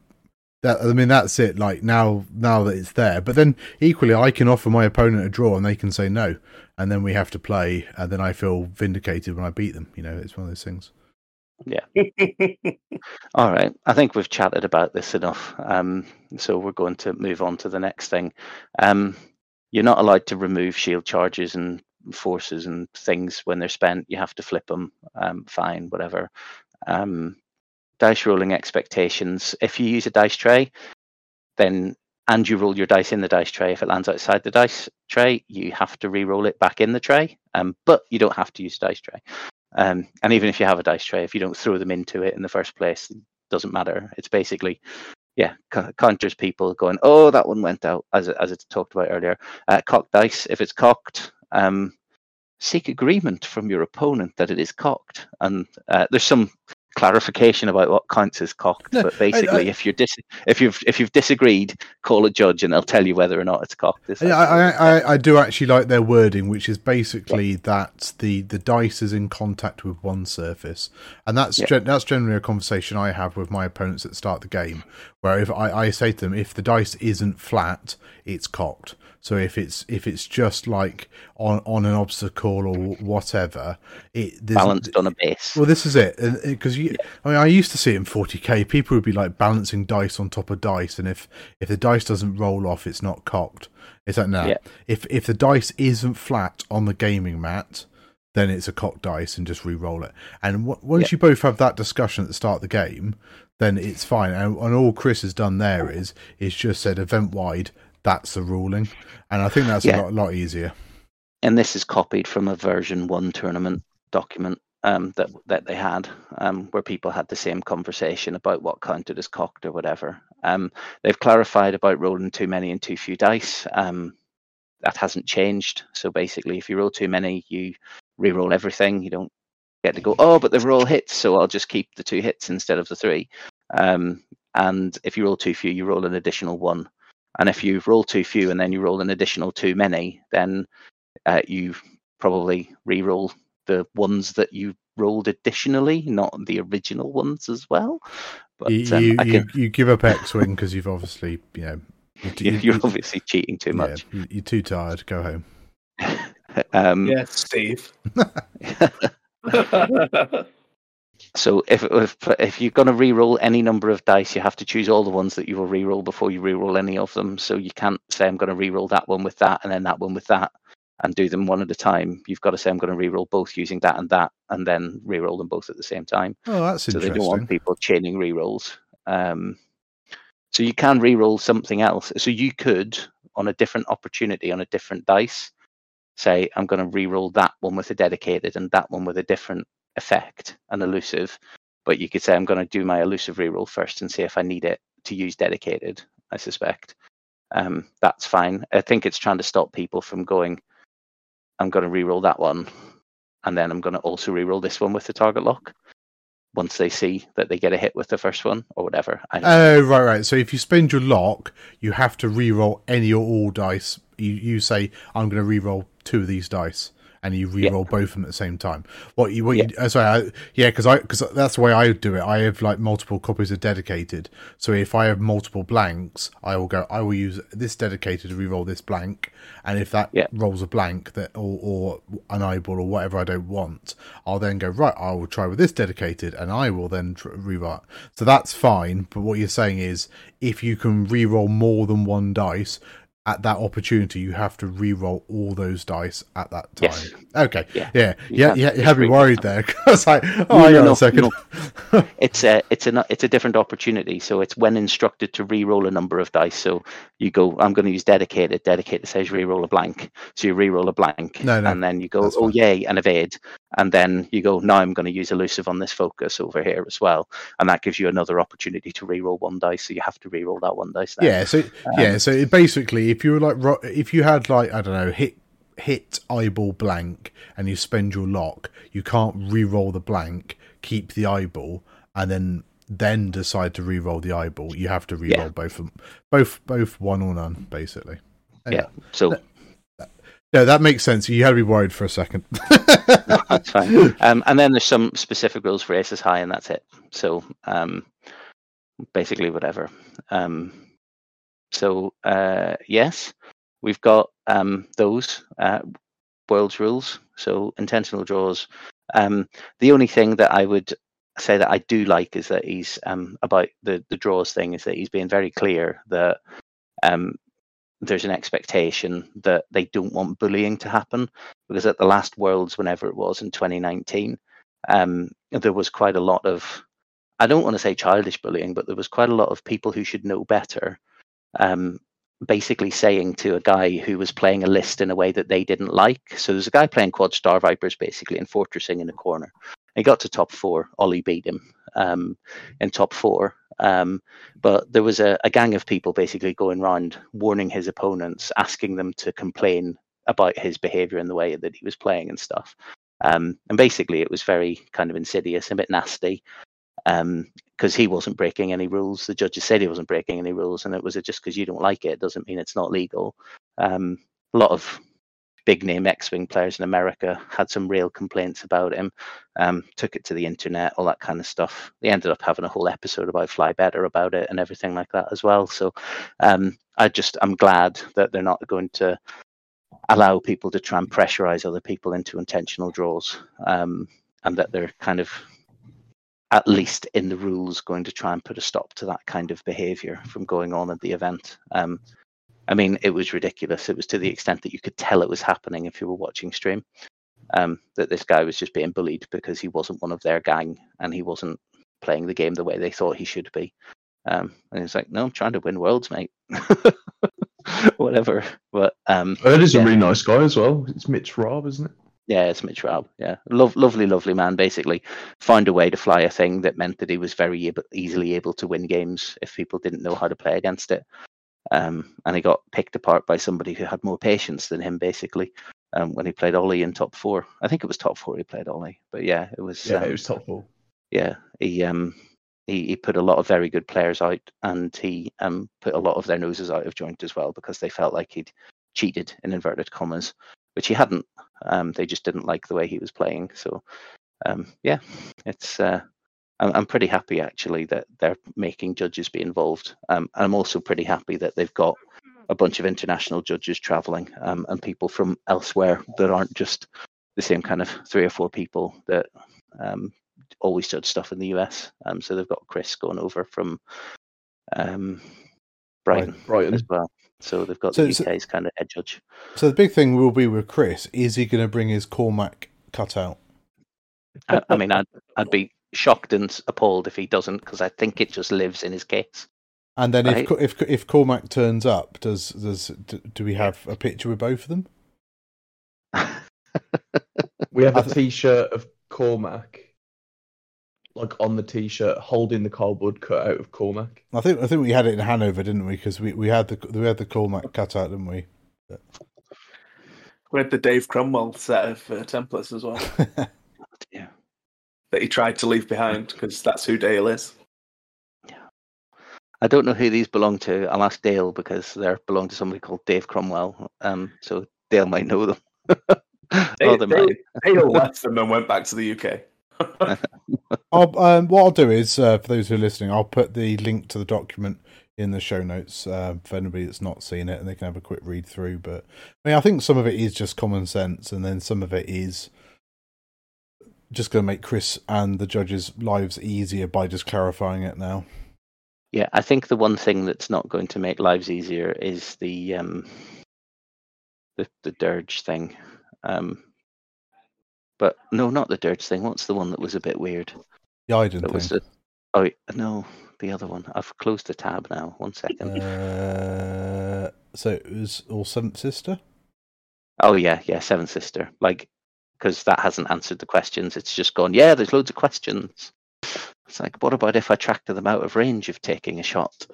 that I mean that's it. Like now now that it's there, but then equally I can offer my opponent a draw and they can say no, and then we have to play, and then I feel vindicated when I beat them. You know, it's one of those things. Yeah. All right. I think we've chatted about this enough. Um, so we're going to move on to the next thing. Um, you're not allowed to remove shield charges and forces and things when they're spent. You have to flip them. Um, fine, whatever. Um, dice rolling expectations. If you use a dice tray, then and you roll your dice in the dice tray. If it lands outside the dice tray, you have to re-roll it back in the tray. Um, but you don't have to use a dice tray. Um, and even if you have a dice tray, if you don't throw them into it in the first place, it doesn't matter. It's basically, yeah, counters people going, oh, that one went out, as as it's talked about earlier. Uh, cocked dice, if it's cocked, um, seek agreement from your opponent that it is cocked. And uh, there's some clarification about what counts as cocked, No, but basically, I- if you're dis- if you've if you've disagreed, call a judge and they'll tell you whether or not it's cocked. It's Yeah, I, I, I- I do actually like their wording, which is basically that the, the dice is in contact with one surface, and that's Yeah. gen- that's generally a conversation I have with my opponents at the start of the game, where if I, I say to them, if the dice isn't flat, it's cocked. So if it's if it's just like on on an obstacle or whatever, it balanced on a base. well, this is it, because uh, you. I mean, I used to see it in 40k. People would be like balancing dice on top of dice, and if if the dice doesn't roll off, it's not cocked. It's like no. Yeah. If if the dice isn't flat on the gaming mat, then it's a cocked dice, and just re-roll it. And w- once Yeah. you both have that discussion at the start of the game, then it's fine. And, and all Chris has done there is is just said event wide. That's the ruling, and I think that's Yeah. a lot, lot easier. and this is copied from a version one tournament document um, that that they had, um, where people had the same conversation about what counted as cocked or whatever. Um, they've clarified about rolling too many and too few dice. Um, that hasn't changed. So basically, if you roll too many, you re-roll everything. You don't get to go, oh, but they're all hits, so I'll just keep the two hits instead of the three. Um, and if you roll too few, you roll an additional one. And if you've roll too few and then you roll an additional too many, then uh, you probably re-roll the ones that you rolled additionally, not the original ones as well. But you, um, you, I you, can, you give up X wing because you've obviously you know you, you, you- you're obviously cheating too much. you- you're too tired. Go home. um, yes, Steve. So if if if you're going to re-roll any number of dice, you have to choose all the ones that you will re-roll before you re-roll any of them. So you can't say I'm going to re-roll that one with that and then that one with that and do them one at a time. You've got to say I'm going to re-roll both using that and that and then re-roll them both at the same time. Oh, that's interesting. so they don't want people chaining re-rolls. Um, so you can re-roll something else. So you could, on a different opportunity, on a different dice, say I'm going to re-roll that one with a dedicated and that one with a different effect, an elusive. But you could say I'm going to do my elusive re-roll first and see if I need it to use dedicated. I suspect um, that's fine. I think it's trying to stop people from going. I'm going to re-roll that one, and then I'm going to also re-roll this one with the target lock once they see that they get a hit with the first one or whatever. Oh, right, right. So if you spend your lock, you have to re-roll any or all dice. You you say I'm going to re-roll two of these dice, and you re-roll both of them at the same time. What you what you uh, sorry, I, yeah, because I because that's the way I do it. I have like multiple copies of dedicated. So if I have multiple blanks, I will go. I will use this dedicated to re-roll this blank, and if that Yeah. rolls a blank that or, or an eyeball or whatever I don't want, I'll then go right. I will try with this dedicated, and I will then tr- rewrite. So that's fine. But what you're saying is, if you can re-roll more than one dice at that opportunity, you have to re-roll all those dice at that time. Yes. Okay. Yeah. Yeah. You Yeah. Yeah. You had me worried there there. 'cause I like, oh, No, no, no, a second. it's a it's a it's a different opportunity. So it's when instructed to re-roll a number of dice. So you go, I'm going to use dedicated. Dedicated says re-roll a blank. So you re-roll a blank, No, no, and then you go, oh yay, and evade, and then you go, now I'm going to use elusive on this focus over here as well, and that gives you another opportunity to re-roll one dice. So you have to re-roll that one dice. Then. Yeah. So yeah. So it basically, if you were like, if you had like, I don't know, hit hit eyeball blank, and you spend your lock, you can't re-roll the blank, keep the eyeball, and then then decide to re-roll the eyeball. You have to re-roll Yeah. both of both both one or none, basically. yeah. So Yeah, that makes sense. You had to be worried for a second. That's fine. Um, and then there's some specific rules for aces high, and that's it. So um, basically, whatever. Um, so uh, yes, we've got um, those uh, world's rules. So intentional draws. Um, the only thing that I would say that I do like is that he's um, about the the draws thing is that he's being very clear that um, there's an expectation that they don't want bullying to happen because at the last worlds whenever it was in 2019 um, there was quite a lot of i don't want to say childish bullying but there was quite a lot of people who should know better um, basically saying to a guy who was playing a list in a way that they didn't like. So there's a guy playing quad star vipers basically and fortressing in a corner. He got to top four. Ollie beat him um, in top four um, but there was a, a gang of people basically going around warning his opponents, asking them to complain about his behavior and the way that he was playing and stuff. Um, and basically, it was very kind of insidious, a bit nasty, because um, he wasn't breaking any rules. The judges said he wasn't breaking any rules, and it was just because you don't like it doesn't mean it's not legal. Um, a lot of big name X-wing players in America had some real complaints about him. Um, took it to the internet, all that kind of stuff. They ended up having a whole episode about Fly Better about it and everything like that as well. So um, I just I'm glad that they're not going to allow people to try and pressurize other people into intentional draws, um, and that they're kind of at least in the rules going to try and put a stop to that kind of behavior from going on at the event. I mean, it was ridiculous. It was to the extent that you could tell it was happening if you were watching stream. Um, that this guy was just being bullied because he wasn't one of their gang and he wasn't playing the game the way they thought he should be. Um, and he's like, "No, I'm trying to win worlds, mate." Whatever. But um, I heard he's yeah. a really nice guy as well. It's Mitch Robb, isn't it? Yeah, it's Mitch Raub. Yeah, Love, lovely, lovely man. Basically, found a way to fly a thing that meant that he was very able, easily able to win games if people didn't know how to play against it. Um, and he got picked apart by somebody who had more patience than him, basically. Um, when he played Ollie in top four, I think it was top four he played Ollie, but yeah, it was. Yeah, um, it was top four. yeah, he um he, he put a lot of very good players out, and he um put a lot of their noses out of joint as well because they felt like he'd cheated in inverted commas, which he hadn't. Um, they just didn't like the way he was playing. So, um, yeah, it's. Uh, I'm, I'm pretty happy actually that they're making judges be involved. Um, and I'm also pretty happy that they've got a bunch of international judges traveling um, and people from elsewhere that aren't just the same kind of three or four people that um, always judge stuff in the US. Um, so they've got Chris going over from um, Brighton Brighton. as well. So they've got So- the so- UK's kind of head judge. So the big thing will be with Chris: is he going to bring his Cormac cutout? I, I mean, I'd, I'd be shocked and appalled if he doesn't because I think it just lives in his case. And then Right. if if if Cormac turns up, does does do, do we have a picture with both of them? We have I a th- T-shirt of Cormac, like on the T-shirt, holding the cardboard cut out of Cormac. I think I think we had it in Hanover, didn't we? Because we, we had the we had the Cormac cutout, didn't we? We had the Dave Cromwell set of uh, templates as well yeah. That he tried to leave behind because that's who Dale is. Yeah. I don't know who these belong to. I'll ask Dale because they belong to somebody called Dave Cromwell. Um, so Dale might know them. Dale, Or they Dale, might. Dale left them and went back to the UK. I'll, um, what I'll do is, uh, for those who are listening, I'll put the link to the document in the show notes uh, for anybody that's not seen it, and they can have a quick read through. But I mean, I think some of it is just common sense, and then some of it is just going to make Chris and the judges' lives easier by just clarifying it now. Yeah, I think the one thing that's not going to make lives easier is the um, the the dirge thing. Um, but no, not the dirge thing. What's the one that was a bit weird? The Iden That was the oh no, the other one. I've closed the tab now. One second. Uh, so it was all Seventh Sister. Oh yeah, yeah, Seventh Sister. Like, because that hasn't answered the questions. It's just gone. Yeah, there's loads of questions. It's like, what about if I tractor them out of range of taking a shot?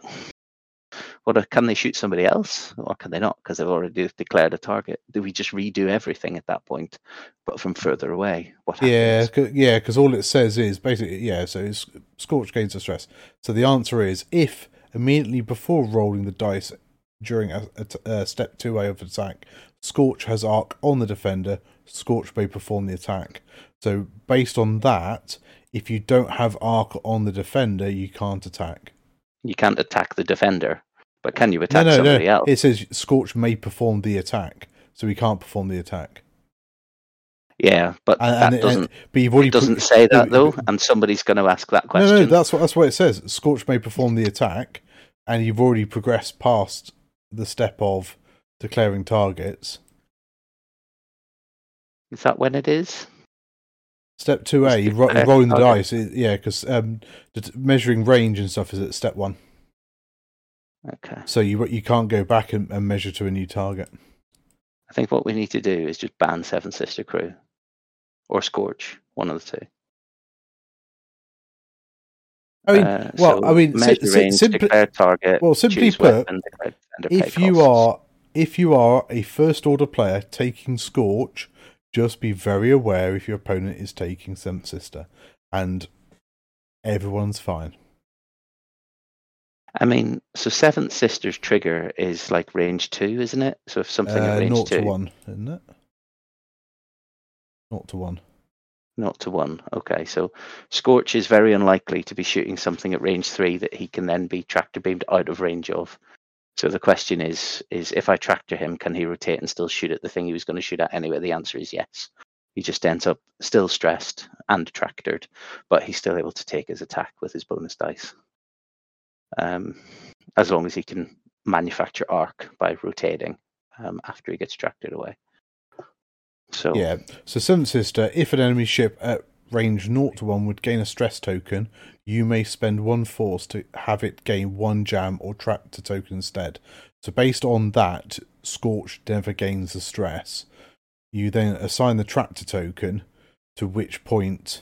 What uh, if- can they shoot somebody else, or can they not? Because they've already declared a target. Do we just redo everything at that point, but from further away? What happens? Yeah, yeah, because all it says is basically yeah. So it's scorch gains the stress. So the answer is if immediately before rolling the dice during a uh, step two way of attack, Scorch has arc on the defender. Scorch may perform the attack. So based on that, if you don't have arc on the defender, you can't attack. You can't attack the defender, but can you attack no, no, somebody no. else? It says Scorch may perform the attack, so he can't perform the attack. Yeah, but And, that and- doesn't and- but you've already it doesn't put- say that though, and somebody's going to ask that question. No, question. no, that's what that's what it says. Scorch may perform the attack, and you've already progressed past the step of declaring targets. Is that when it is? Step two A, Just ro- declare rolling the target. dice. it- yeah, because um, measuring range and stuff is at step one. Okay. So you you can't go back and, and measure to a new target. I think what we need to do is just ban Seven Sister Crew or Scorch, one of the two. I mean, Uh, well, so I mean, si- si- range, simply, target. well, simply put, if you costs. are if you are a first order player taking Scorch, just be very aware if your opponent is taking Seventh Sister, and everyone's fine. I mean, so Seventh Sister's trigger is like range two, isn't it? So if something at Uh, range naught two, to one, isn't it? Naught to one. Not to one. Okay, so Scorch is very unlikely to be shooting something at range three that he can then be tractor beamed out of range of. So the question is, is if I tractor him, can he rotate and still shoot at the thing he was going to shoot at anyway? The answer is yes. He just ends up still stressed and tractored, but he's still able to take his attack with his bonus dice. Um, as long as he can manufacture arc by rotating um, after he gets tractored away. So Yeah. So Seventh Sister, if an enemy ship at range 0 to 1 would gain a stress token, you may spend one force to have it gain one jam or trap tractor token instead. So based on that, Scorch never gains the stress. You then assign the tractor token, to which point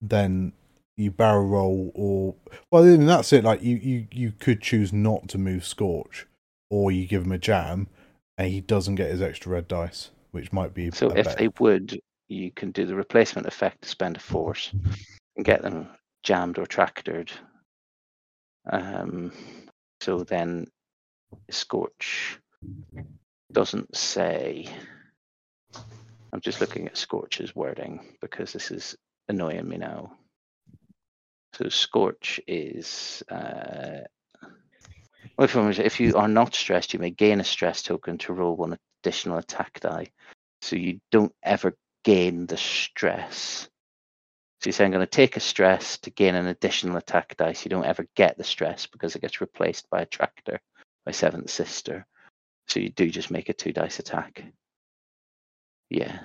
then you barrel roll or well mean, that's it like you, you you could choose not to move Scorch or you give him a jam and he doesn't get his extra red dice, which might be So if bet. they would, you can do the replacement effect to spend a force and get them jammed or tractored. Um, so then Scorch doesn't say. I'm just looking at Scorch's wording because this is annoying me now. So Scorch is. Uh, well, if, I'm- if you are not stressed, you may gain a stress token to roll one additional attack die. So you don't ever gain the stress. So you say, I'm going to take a stress to gain an additional attack dice. You don't ever get the stress because it gets replaced by a tractor, by Seventh Sister. So you do just make a two dice attack. Yeah.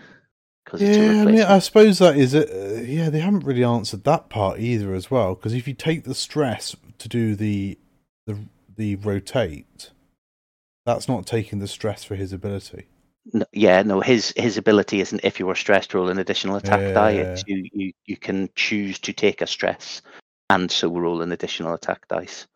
Because Yeah, I mean. I suppose that is it. Uh, yeah, they haven't really answered that part either, as well. Because if you take the stress to do the the the rotate, that's not taking the stress for his ability. No, yeah, no, his his ability isn't if you were stressed, roll an additional attack die. It's you, you you can choose to take a stress and so roll an additional attack dice.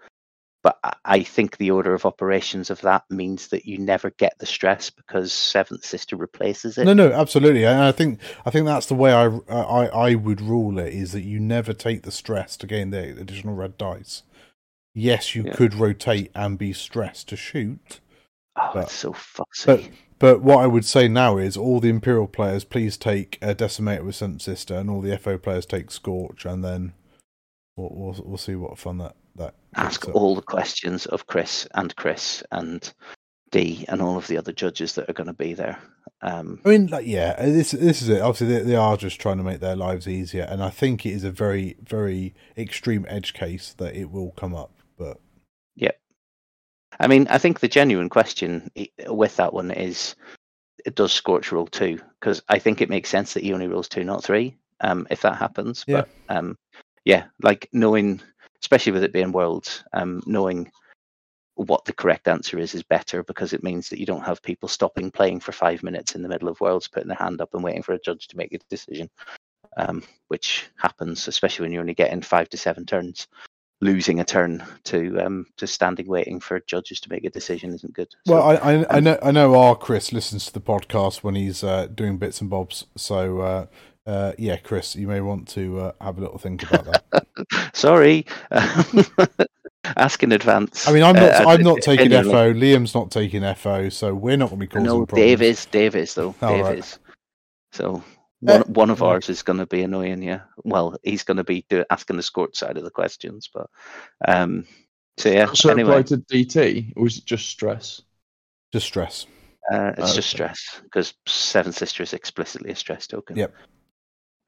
But I- I think the order of operations of that means that you never get the stress because Seventh Sister replaces it. No, no, absolutely. And I think I think that's the way I, I I would rule it is that you never take the stress to gain the additional red dice. Yes, you Yeah. could rotate and be stressed to shoot, oh, but- it's so fussy. but but what I would say now is all the Imperial players please take a Decimator with Seventh Sister, and all the FO players take Scorch, and then we'll we'll, we'll see what fun that that Ask all the questions of Chris and Chris and D and all of the other judges that are going to be there. Um, I mean, like, yeah, uh, this this is it. Obviously, they, they are just trying to make their lives easier, and I think it is a very, very extreme edge case that it will come up. But I mean, I think the genuine question with that one is, it does Scorch rule two? Because I think it makes sense that he only rolls two, not three. Um, if that happens, Yeah. but um, yeah, like knowing, especially with it being worlds, um, knowing what the correct answer is is better because it means that you don't have people stopping playing for five minutes in the middle of worlds, putting their hand up and waiting for a judge to make a decision, um, which happens, especially when you're only getting five to seven turns losing a turn to um to standing waiting for judges to make a decision isn't good. So, well, I I, I um, know I know our Chris listens to the podcast when he's uh, doing bits and bobs. So uh, uh, yeah, Chris, you may want to uh, have a little think about that. sorry. ask in advance. I mean, I'm not. Uh, I'm not taking. FO. Liam's not taking FO, so we're not going to be causing No, problems. Dave is. Dave is though. Oh, Dave right. is. So one Uh, one of ours is going to be annoying. Yeah. Well, he's going to be do, asking the scored side of the questions, but um. So yeah. So anyway, apply to DT, or is it just stress? Just stress. Uh, it's just Okay. stress because Seven Sister is explicitly a stress token. Yep.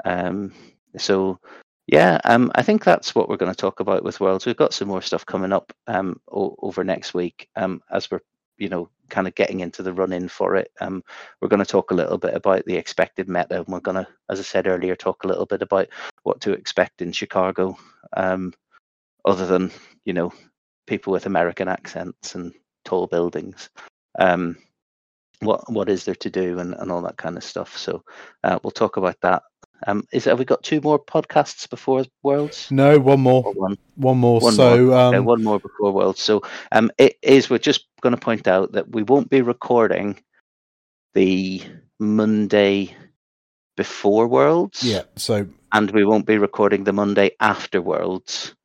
Um. So, yeah. Um. I think that's what we're going to talk about with Worlds. We've got some more stuff coming up. Um. O- over next week. Um. As we're, you know, kind of getting into the run in for it. Um. We're going to talk a little bit about the expected meta, and we're going to, as I said earlier, talk a little bit about what to expect in Chicago. Um. Other than you know, people with American accents and tall buildings. Um what what is there to do and, and all that kind of stuff. So uh, we'll talk about that. Um, is have we got two more podcasts before Worlds? No, one more. Or one, One more. One so, Okay, um, one more before Worlds. So um, it is. We're just going to point out that we won't be recording the Monday before Worlds. yeah. So and we won't be recording the Monday after Worlds,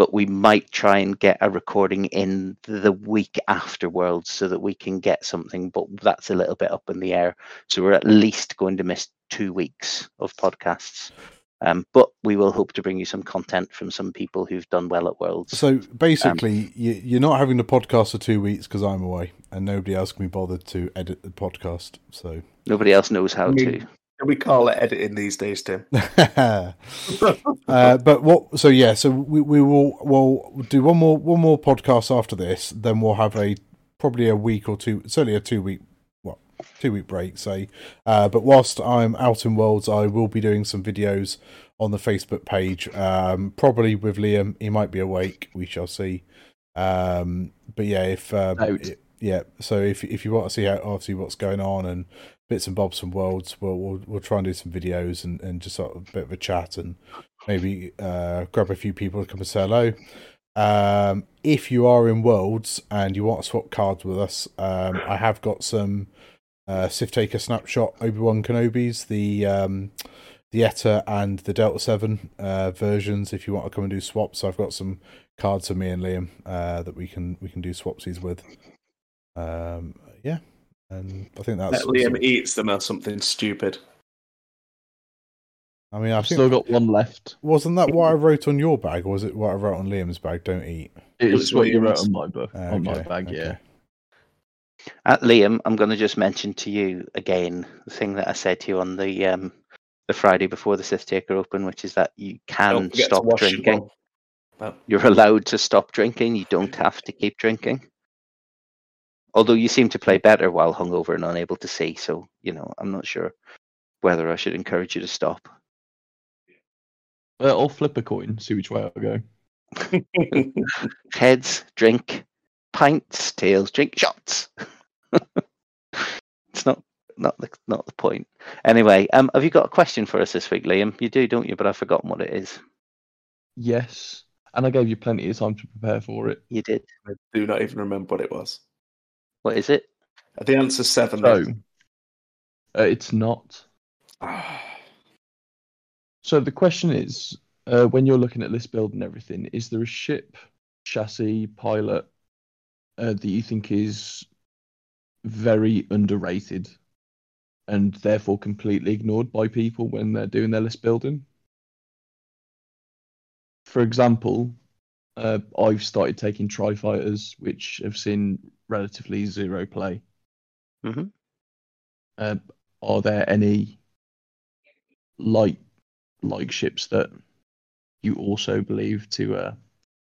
but we might try and get a recording in the week after Worlds so that we can get something, but that's a little bit up in the air. So we're at least going to miss two weeks of podcasts. Um, but we will hope to bring you some content from some people who've done well at Worlds. So basically, you, you're not having the podcast for two weeks because I'm away, and nobody else can be bothered to edit the podcast. So, Nobody else knows how I to. Mean- We call it editing these days, Tim. uh, but what? So yeah, so we, we will we'll do one more one more podcast after this. Then we'll have a probably a week or two, certainly a two week what two week break. Say, uh, but whilst I'm out in worlds, I will be doing some videos on the Facebook page. Um, probably with Liam, he might be awake. We shall see. Um, but yeah, if um, it- yeah, so if if you want to see how obviously what's going on and bits and bobs from worlds, we'll we'll, we'll try and do some videos and, and just sort of a bit of a chat and maybe uh, grab a few people to come and say hello. Um, if you are in worlds and you want to swap cards with us, um, I have got some uh, Sith Taker Snapshot Obi Wan Kenobi's the um, the Eta and the Delta Seven uh, versions. If you want to come and do swaps, I've got some cards for me and Liam uh, that we can we can do swapsies with. Um, yeah, and I think that's. Let Liam eats them or something stupid. I mean, I I've still got one left. wasn't that what I wrote on your bag, or was it what I wrote on Liam's bag? Don't eat. It's was what you wrote on my book, on my bag. okay. Yeah. At Liam, I'm going to just mention to you again the thing that I said to you on the um, the Friday before the Sith Taker Open, which is that you can Don't forget to stop wash your drinking. bowl. Oh. You're allowed to stop drinking. You don't have to keep drinking. Although you seem to play better while hungover and unable to see, so you know I'm not sure whether I should encourage you to stop. Uh, I'll flip a coin, see which way I go. Heads drink, pints, tails drink shots. it's not not the not the point. Anyway, um, have you got a question for us this week, Liam? You do, don't you? But I've forgotten what it is. Yes, and I gave you plenty of time to prepare for it. You did. I do not even remember what it was. What is it? The answer's seven. So, uh, it's not. So the question is, uh, when you're looking at list build and everything, is there a ship, chassis, pilot uh, that you think is very underrated and therefore completely ignored by people when they're doing their list building? For example, uh, I've started taking tri fighters, which have seen relatively zero play. Mhm. Uh, are there any light like ships that you also believe to uh,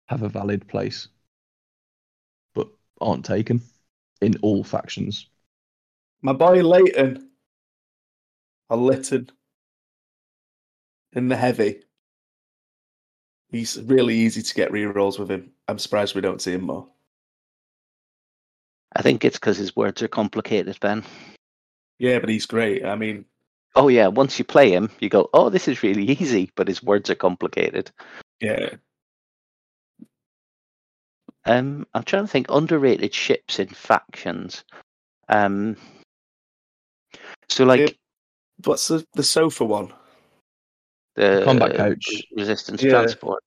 have a valid place, but aren't taken in all factions? my boy Leighton. Or Lytton. In the heavy. He's really easy to get rerolls with him. I'm surprised we don't see him more. I think it's because his words are complicated, Ben. Yeah, but he's great. I mean, Oh yeah, once you play him, you go, "Oh, this is really easy," but his words are complicated. yeah. Um, I'm trying to think underrated ships in factions. Um, so like. What's the, the sofa one? The combat coach. resistance Yeah. transport.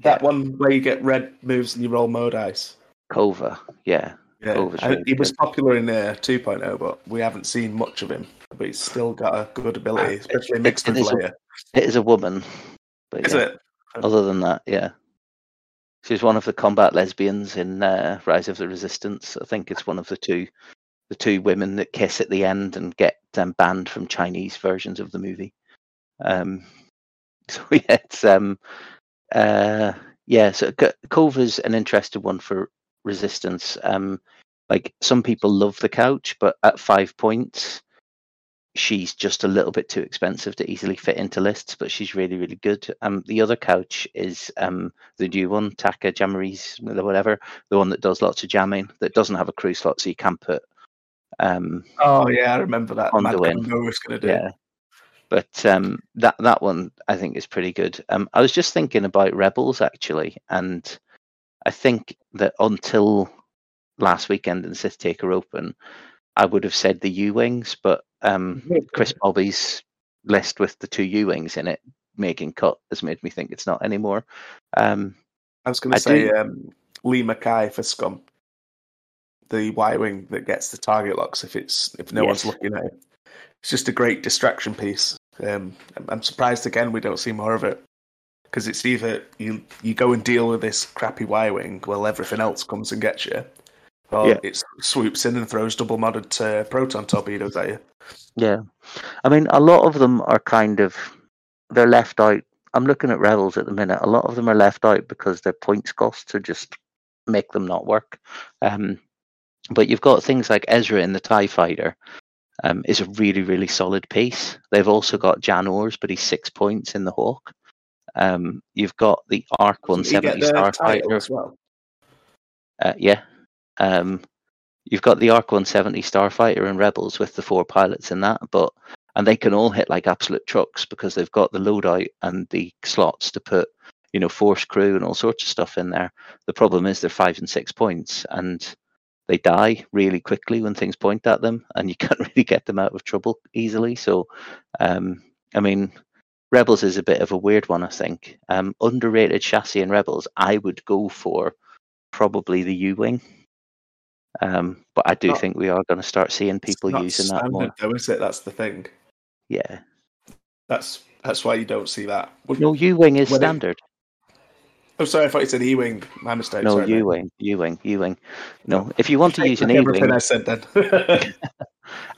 That Yeah. one where you get red moves and you roll mode ice. Cova, yeah, Yeah, Cova's I- really he was popular in uh, 2.0, but we haven't seen much of him. But he's still got a good ability, especially mixed it with is a- it is a woman. But Is yeah, it? Other than that, yeah, she's one of the combat lesbians in uh, Rise of the Resistance. I think it's one of the two, the two women that kiss at the end and get um, banned from Chinese versions of the movie. Um, so yeah, it's um, uh, yeah. So Cova's an interesting one for Resistance. Um, like some people love the couch, but at five points, she's just a little bit too expensive to easily fit into lists, but she's really, really good. Um, the other couch is um the new one, Taka Jamoreesa, whatever, the one that does lots of jamming, that doesn't have a crew slot, so you can put um Oh yeah, I remember that. On Mad the win. going to do. yeah. But um that that one I think is pretty good. Um I was just thinking about Rebels actually, and I think that until last weekend in Sith Taker Open, I would have said the U Wings, but um Chris Bobby's list with the two U wings in it making cut has made me think it's not anymore. Um, I was going to say do- um, Leema Kai for Scum, the Y wing that gets the target locks if it's if no one's looking at it. It's just a great distraction piece. Um, I'm- surprised again we don't see more of it because it's either you you go and deal with this crappy Y wing, well everything else comes and gets you, or Yeah. it swoops in and throws double modded uh, proton torpedoes at you. yeah, I mean, a lot of them are kind of they're left out. I'm looking at Rebels at the minute. A lot of them are left out because their points costs are just make them not work. Um, but you've got things like Ezra in the Tie Fighter. Um, is a really really solid piece. They've also got Jan Ors, but he's six points in the Hawk. Um, you've got the Arc 170 Starfighter. as well. Uh, yeah. Um, you've got the Arc 170 Starfighter and Rebels with the four pilots in that, but and they can all hit like absolute trucks because they've got the loadout and the slots to put, you know, force crew and all sorts of stuff in there. The problem is they're five and six points and they die really quickly when things point at them, and you can't really get them out of trouble easily. So, um, I mean, Rebels is a bit of a weird one, I think. Um, underrated chassis in Rebels, I would go for probably the U wing. Um, but I do Not- think we are going to start seeing people using that more. though, is it? That's the thing. Yeah. That's that's why you don't see that. No, U wing is When standard. Oh, sorry, I thought you said E wing. My mistake. No, sorry, mate. U wing, U wing, U wing. No, if you want to Take use an back E everything wing, I said then.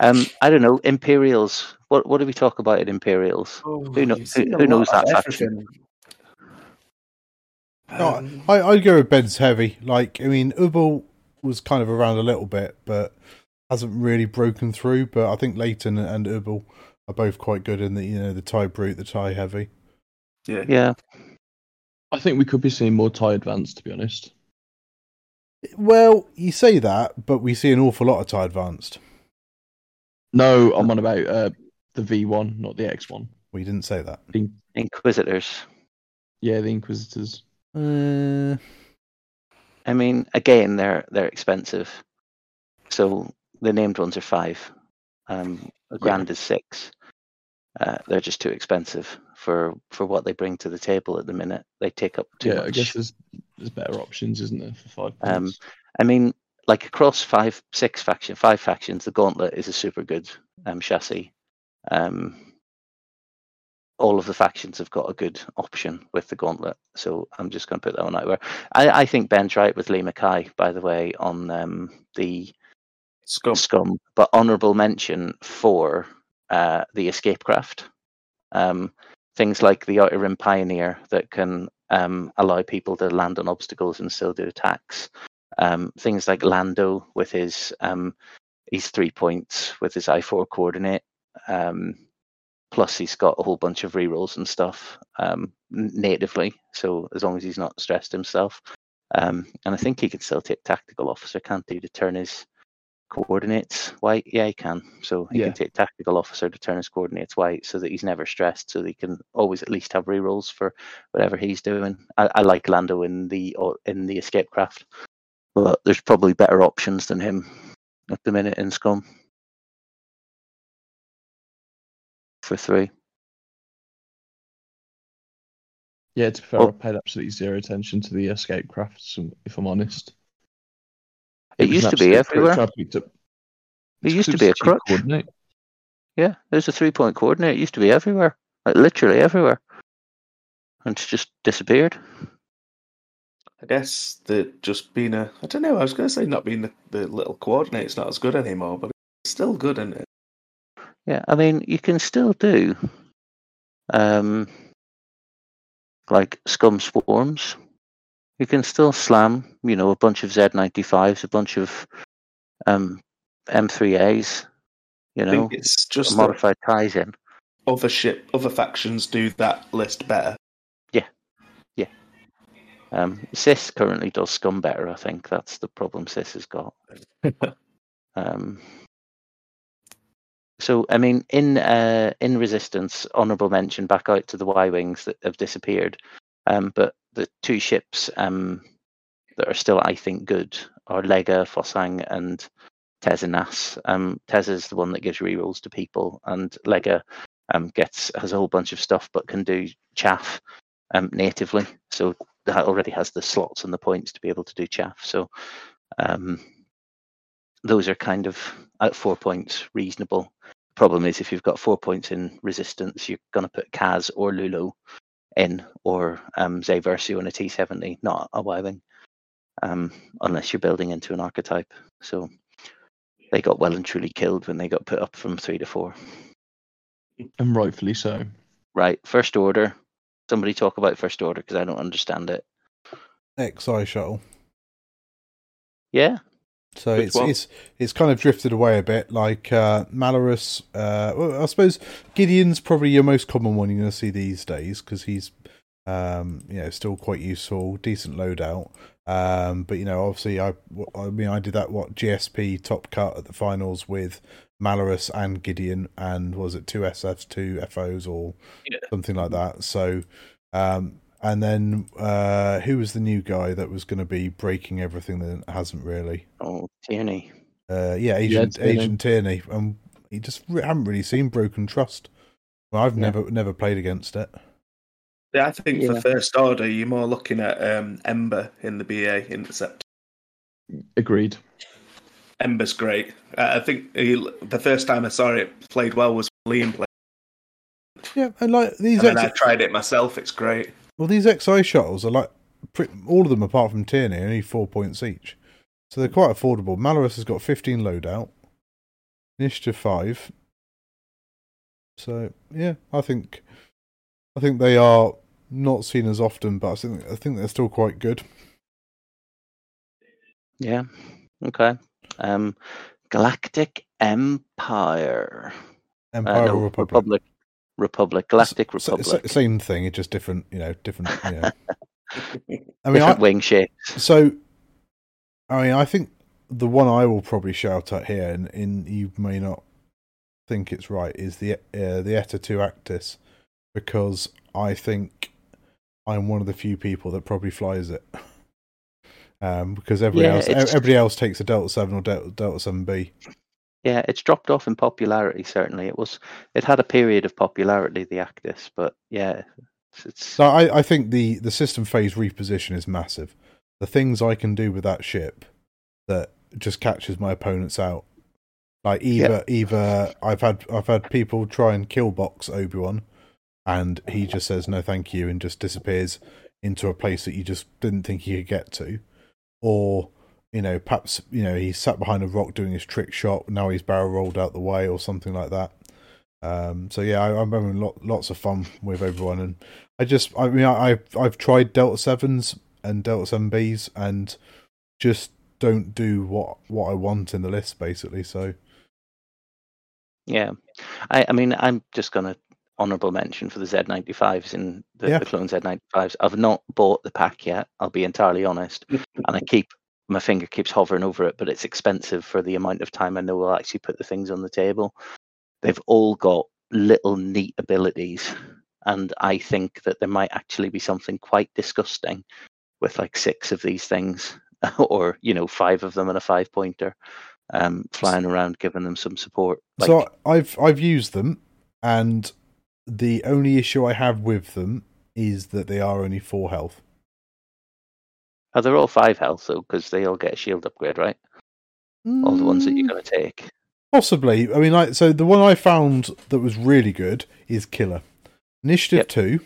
um, I don't know, Imperials. What what do we talk about at Imperials? Oh, Who kno- who- who knows that faction? No, Um, I, I'd go with Ben's heavy. Like, I mean, Ubel was kind of around a little bit, but hasn't really broken through. But I think Leighton and Ubel are both quite good in the you know the tie brute, the tie heavy. yeah. Yeah, I think we could be seeing more tie advance, to be honest. Well, you say that, but we see an awful lot of tie advanced. No, I'm on about uh, the V1, not the X1. We didn't say that. Inquisitors. Yeah, the Inquisitors. Uh, I mean, again, they're they're expensive. So the named ones are five. Um, a grand is six. Uh, they're just too expensive for for what they bring to the table at the minute. They take up too yeah, much. I guess there's there's better options, isn't there, for five Um. I mean, like across five, six faction, five factions, the Gauntlet is a super good um, chassis. Um, all of the factions have got a good option with the Gauntlet, so I'm just going to put that one out there. I, I think Ben's right with Leema Kai, by the way, on um, the Scum. Scum, but honourable mention for uh, the Escape Craft. Um, things like the Outer Rim Pioneer that can um, allow people to land on obstacles and still do attacks. Um, things like Lando with his um, he's three points with his I four coordinate. Um, plus, he's got a whole bunch of rerolls and stuff um, natively. So as long as he's not stressed himself, um, and I think he can still take tactical officer, can't he, to turn his coordinates white? Yeah, he can. So he Yeah. can take tactical officer to turn his coordinates white, so that he's never stressed, so that he can always at least have rerolls for whatever he's doing. I, I like Lando in the or in the escape craft, but there's probably better options than him at the minute in Scum for three. Yeah, to be fair, Well- I paid absolutely zero attention to the escape crafts, if I'm honest. It was used to be everywhere. I picked up. It used to be a it's cheap crutch. coordinate. Yeah, there's a three point coordinate. It used to be everywhere, like literally everywhere, and it's just disappeared. I guess that just being a, I don't know, I was going to say not being the, the little coordinate's not as good anymore, but it's still good, isn't it? Yeah, I mean, you can still do, um, like scum swarms. You can still slam, you know, a bunch of Z95s, a bunch of um, M3As, you I know, think it's just that modified ties in. other ship, other factions do that list better. Yeah, yeah. Um, Sis currently does scum better. I think that's the problem Sis has got. Um, so I mean, in uh, in resistance, honourable mention back out to the Y wings that have disappeared. Um, but the two ships um, that are still, I think, good are Lega, Fossang, and Teza Nasz. Um, Teza's the one that gives rerolls to people, and Lega um, gets has a whole bunch of stuff, but can do chaff um, natively. So that already has the slots and the points to be able to do chaff. So um, those are kind of at four points reasonable. Problem is, if you've got four points in resistance, you're going to put Kaz or Lulo in, or um, Zay Versio in a T70, not a Y Wing, um, unless you're building into an archetype. So they got well and truly killed when they got put up from three to four. And rightfully so. Right, first order. Somebody talk about first order because I don't understand it. XI shuttle. Yeah, So Which it's one? it's it's kind of drifted away a bit. Like uh, Malarus, uh, well, I suppose Gideon's probably your most common one you're going to see these days because he's um, you know still quite useful, decent loadout. Um, but you know, obviously, I I mean, I did that what GSP top cut at the finals with Malarus and Gideon, and was it two SFs, two FOs, or Yeah. something like that. So. Um, and then uh, who was the new guy that was going to be breaking everything that hasn't really? oh Terex. Uh, yeah, Agent Terex. Agent Terex. Um, he just re- haven't really seen Broken Trust. Well, I've Yeah. never never played against it. Yeah, I think Yeah. for first order, you're more looking at um, Ember in the BA intercept. Agreed. Ember's great. Uh, I think he, the first time I saw it played well was Liam played. Yeah, and like these, And then X- I tried it myself. It's great. Well, these XI shuttles are like pretty, all of them apart from Terex, only four points each, so they're quite affordable. Malarus has got fifteen loadout, Initiative five. So yeah, I think I think they are not seen as often, but I think I think they're still quite good. Yeah. Okay. Um, Galactic Empire. Uh, Empire no, Republic. Republic. Republic. Galactic S- s- Republic. same thing, it's just different, you know, different. You know. I mean, Different I, wing shapes. so I mean, I think the one I will probably shout at here, and, and you may not think it's right, is the uh, the Eta Two Actis, because I think I'm one of the few people that probably flies it. Um, because everybody Yeah, else, everybody else takes a Delta Seven or Delta, Delta Seven B. Yeah, it's dropped off in popularity. Certainly, it was. It had a period of popularity, the Actis, but yeah, it's. it's So I, I think the the system phase reposition is massive. The things I can do with that ship that just catches my opponents out. Like either either I've had I've had people try and kill box Obi Wan, and he just says no thank you and just disappears into a place that you just didn't think he could get to, or you know perhaps you know he sat behind a rock doing his trick shot now he's barrel rolled out the way or something like that. Um, so yeah, I, I'm having lot, lots of fun with everyone, and I just, I mean, I, I've I've tried Delta Sevens and Delta Seven Bs, and just don't do what what I want in the list, basically. So Yeah, I, I mean, I'm just going to honourable mention for the Z95s in the, Yeah. the clone Z95s. I've not bought the pack yet. I'll be entirely honest, and I keep my finger keeps hovering over it, but it's expensive for the amount of time I know I'll actually put the things on the table. They've all got little neat abilities, and I think that there might actually be something quite disgusting with like six of these things, or you know, five of them and a five pointer. Um, flying around, giving them some support. Like, so I've I've used them, and the only issue I have with them is that they are only four health. Oh, they're all five health, though, because they all get a shield upgrade, right? All the ones that you're Mm, going to take. Possibly. I mean, like, so the one I found that was really good is Killer. Initiative Yep. two.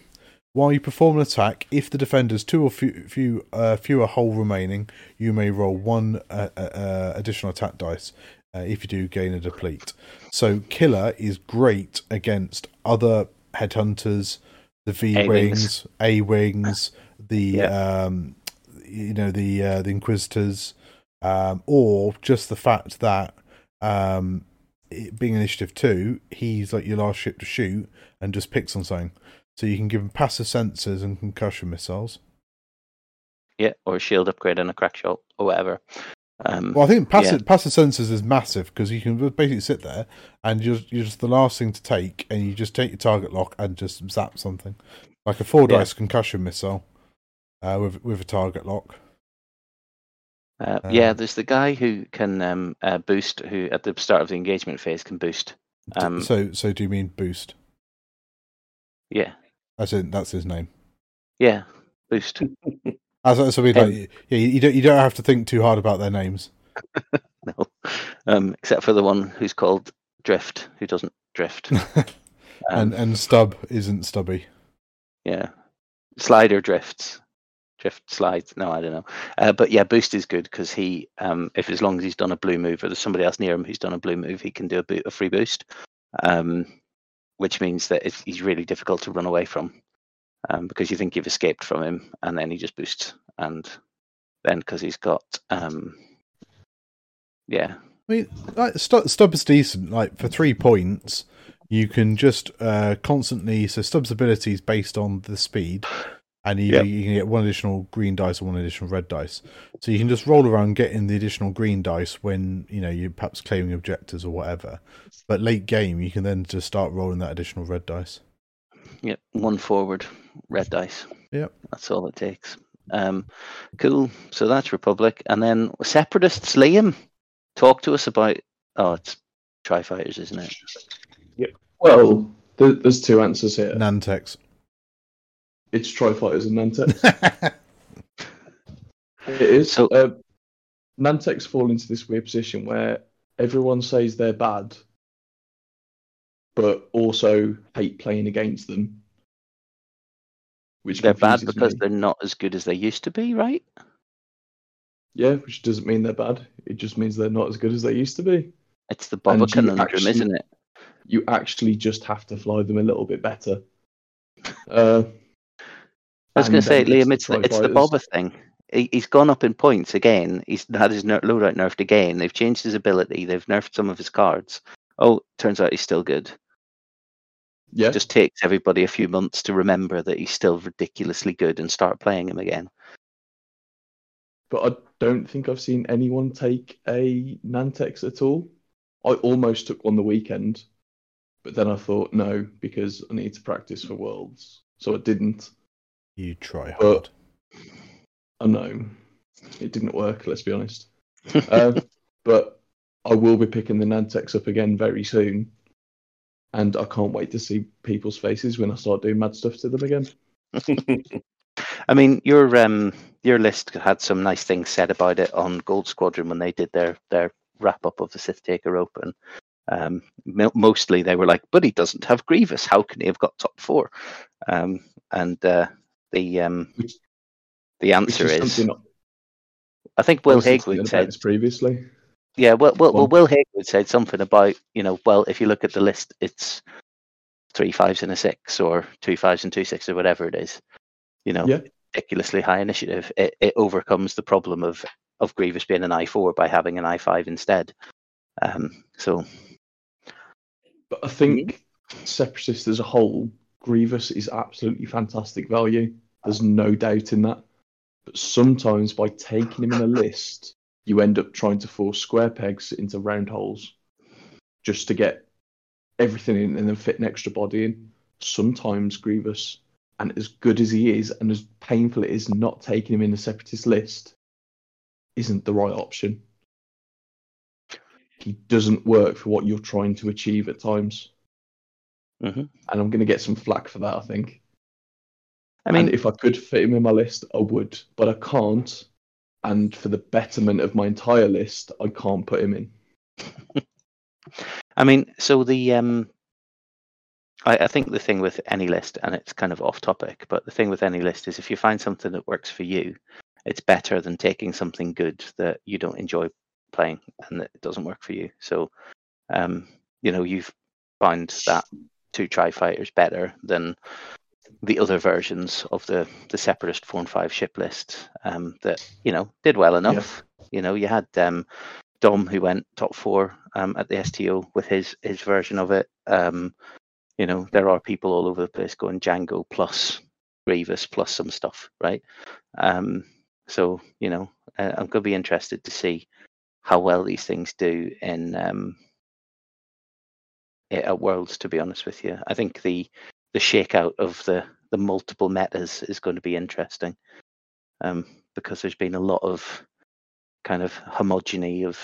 While you perform an attack, if the defender's two or few, few uh, fewer hull remaining, you may roll one uh, uh, uh, additional attack dice. Uh, if you do, gain a deplete. So Killer is great against other headhunters, the V wings, A wings, the Yeah. um, you know the uh, the Inquisitors, um, or just the fact that um, it being initiative two, he's like your last ship to shoot and just picks on something. So you can give him passive sensors and concussion missiles. Yeah, or a shield upgrade and a crack shot, or whatever. Um, Well, I think passive passive sensors is massive because you can basically sit there and you're you're just the last thing to take, and you just take your target lock and just zap something, like a four Yeah. dice concussion missile, uh, with with a target lock. Uh, yeah, Um, there's the guy who can um, uh, boost, who at the start of the engagement phase can boost. Um, so so do you mean boost? Yeah, As in that's his name. yeah, boost. As so I mean, Um, like, yeah, you don't you don't have to think too hard about their names. no, um, except for the one who's called Drift, who doesn't drift. Um, and and Stub isn't Stubby. yeah, slider drifts, drift slides. No, I don't know. Uh, but yeah, boost is good because he, um, if as long as he's done a blue move or there's somebody else near him who's done a blue move, he can do a, bo- a free boost. Um, which means that he's really difficult to run away from um, because you think you've escaped from him and then he just boosts and then because he's got um, yeah I mean, like, is decent. Like for three points, you can just uh, constantly. So Stubbs' ability is based on the speed, and you, Yep. you can get one additional green dice or one additional red dice. So you can just roll around getting the additional green dice when you know you're perhaps claiming objectives or whatever. But late game, you can then just start rolling that additional red dice. yeah one forward red dice Yep. that's all it takes um, cool so that's republic and then separatists liam talk to us about oh it's tri fighters isn't it Yep. Well, there's two answers here. Nantex. It's Tri Fighters and Nantex. It is. So- uh, Nantex fall into this weird position where everyone says they're bad, but also hate playing against them. Which they're bad because me. they're not as good as they used to be right yeah, which doesn't mean they're bad. It just means they're not as good as they used to be. it's the And Boba you conundrum actually- isn't it You actually just have to fly them a little bit better. Uh, I was going to say, Liam, it's the, it's the. Boba thing. He, he's gone up in points again. He's had his ner- loadout nerfed again. They've changed his ability. They've nerfed some of his cards. Oh, turns out he's still good. Yeah, It just takes everybody a few months to remember that he's still ridiculously good and start playing him again. but I don't think I've seen anyone take a Nantex at all. I almost took one the weekend, but then I thought no because I need to practice for Worlds, so I didn't. You try hard. But- I know it didn't work. Let's be honest. um, but I will be picking the Nantex up again very soon, and I can't wait to see people's faces when I start doing mad stuff to them again. I mean, your um your list had some nice things said about it on Gold Squadron when they did their their wrap up of the Sith Taker Open. Um, mostly they were like, "But he doesn't have Grievous. How can he have got top four? Um, and uh, the um Which- the answer is is, I think Will was thinking Hagewood about said previously. Yeah, well, well, well, Will Hagewood said something about you know, well, if you look at the list, it's three fives and a six, or two fives and two six, or whatever it is. You know, Yeah. ridiculously high initiative. It it overcomes the problem of of Grievous being an I four by having an I five instead. Um, so But I think Separatist as a whole, Grievous is absolutely fantastic value. There's no doubt in that. But sometimes by taking him in a list, you end up trying to force square pegs into round holes just to get everything in and then fit an extra body in. Sometimes Grievous, and as good as he is, and as painful it is not taking him in a separatist list, isn't the right option. He doesn't work for what you're trying to achieve at times Mhm. and I'm going to get some flack for that. I think. I mean, and if I could fit him in my list, I would, but I can't. And for the betterment of my entire list, I can't put him in. I mean, so the um, I, I think the thing with any list, and it's kind of off topic, but the thing with any list is if you find something that works for you, it's better than taking something good that you don't enjoy playing and that it doesn't work for you. So, um, you know, you've found that two tri fighters better than the other versions of the the separatist four and five ship list um, that you know did well enough. You know, you had um, Dom who went top four um, at the STO with his his version of it. Um, you know, there are people all over the place going Django plus Grievous plus some stuff, right? Um, so you know, uh, I'm going to be interested to see how well these things do in um, at Worlds. To be honest with you, I think the the shakeout of the the multiple metas is going to be interesting um, because there's been a lot of kind of homogeny of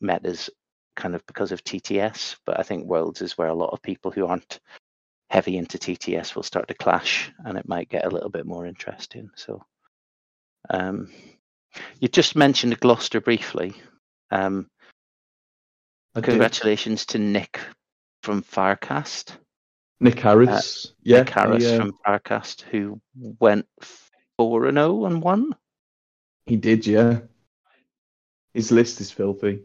metas kind of because of TTS, but I think Worlds is where a lot of people who aren't heavy into TTS will start to clash, and it might get a little bit more interesting. So, um, you just mentioned Gloucester briefly. Um, congratulations to Nick from Firecast. Nick Harris, yeah, Nick Harris he, uh, from Firecast, who went four and zero and one. he did, yeah. His list is filthy.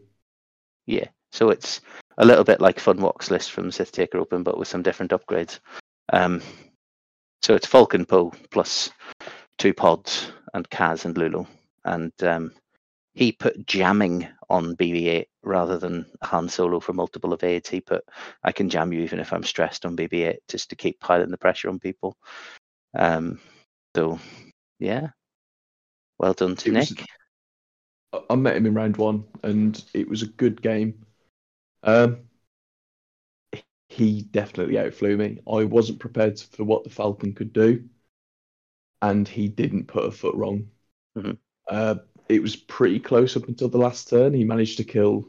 Yeah, so it's a little bit like Funwalk's list from Sith Taker Open, but with some different upgrades. Um, so it's Falcon Poe plus two pods and Kaz and Lulo, and um, he put jamming on BB-8 rather than Han Solo for multiple of He but I can jam you even if I'm stressed on BB-8 just to keep piling the pressure on people. Um, so yeah, well done to It Nick. I- I met him in round one, and it was a good game. Um, he definitely outflew me. I wasn't prepared for what the Falcon could do, and he didn't put a foot wrong. Mhm. Uh, it was pretty close up until the last turn. He managed to kill,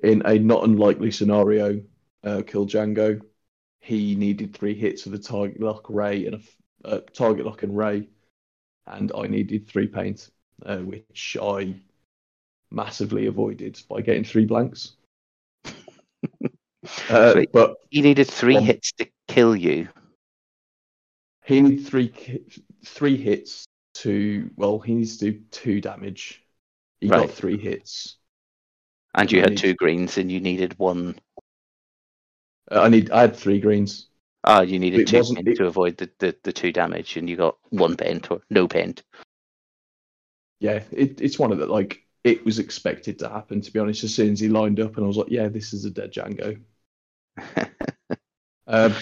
in a not unlikely scenario, uh, kill Django. He needed three hits of the target lock Ray and a uh, target lock and Ray, and I needed three paint, uh, which I massively avoided by getting three blanks. Uh, Sweet. but He needed three Um, hits to kill you. he needed three three hits to well, he needs to do two damage. He Right. got three hits. And you I had need- two greens and you needed one. Uh, I need I had three greens. Ah, you needed two it- to avoid the, the, the two damage, and you got one paint or no paint. Yeah, it, it's one of the like it was expected to happen. To be honest, as soon as he lined up, and I was like, yeah, this is a dead Django. Um,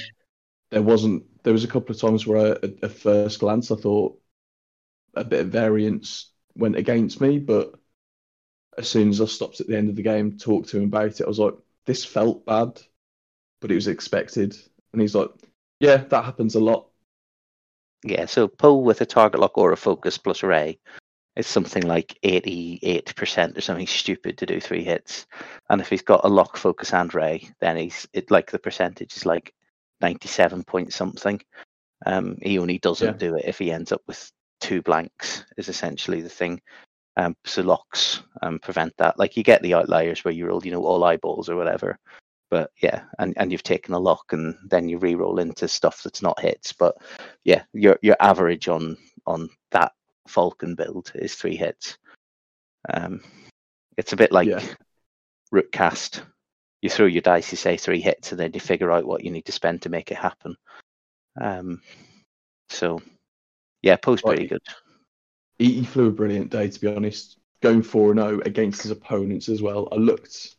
there wasn't. There was a couple of times where, I, at, at first glance, I thought a bit of variance went against me, but as soon as I stopped at the end of the game, talked to him about it, I was like, this felt bad, but it was expected. And he's like, yeah, that happens a lot. yeah, so Poe with a target lock or a focus plus ray is something like 88% or something stupid to do three hits. And if he's got a lock, focus, and ray, then he's it like the percentage is like 97 point something. Um, he only doesn't Yeah. do it if he ends up with two blanks, is essentially the thing. Um, so locks um, prevent that. Like you get the outliers where you roll, you know, all eyeballs or whatever. But yeah, and, and you've taken a lock and then you re-roll into stuff that's not hits. But yeah, your your average on on that Falcon build is three hits. Um, it's a bit like Yeah. root cast. You throw your dice, you say three hits, and then you figure out what you need to spend to make it happen. Um, so yeah, post pretty good. He, he flew a brilliant day, to be honest. Going 4 0 against his opponents as well. I looked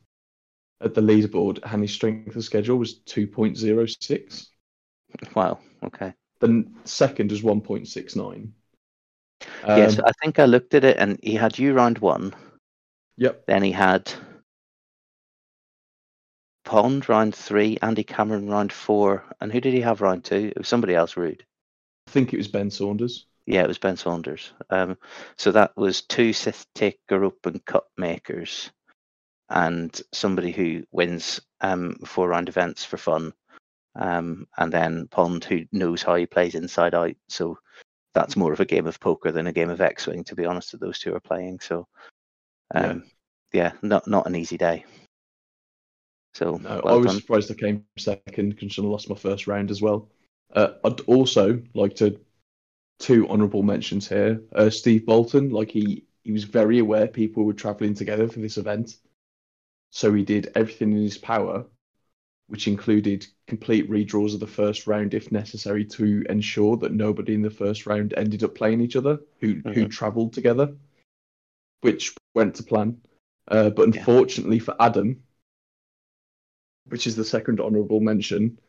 at the leaderboard and his strength of schedule was 2.06. Wow. Okay. The second was 1.69. yes, Um, I think I looked at it, and he had you round one. Yep. Then he had Pond round three, Andy Cameron round four, and who did he have round two? It was somebody else rude. I think it was Ben Saunders. Yeah, it was Ben Saunders. Um, so that was two Sith Taker Open Cup makers and somebody who wins um, four round events for fun um, and then Pond, who knows how he plays inside out. So that's more of a game of poker than a game of X-wing, to be honest. That those two are playing. So um, yeah. not not an easy day. So No, well I was done. surprised I came second because I lost my first round as well. Uh, I'd also like to two honourable mentions here. Uh, Steve Bolton, like he he was very aware people were travelling together for this event, so he did everything in his power, which included complete redraws of the first round if necessary to ensure that nobody in the first round ended up playing each other who who travelled together, which went to plan. Uh, but Yeah. unfortunately for Adam, which is the second honourable mention.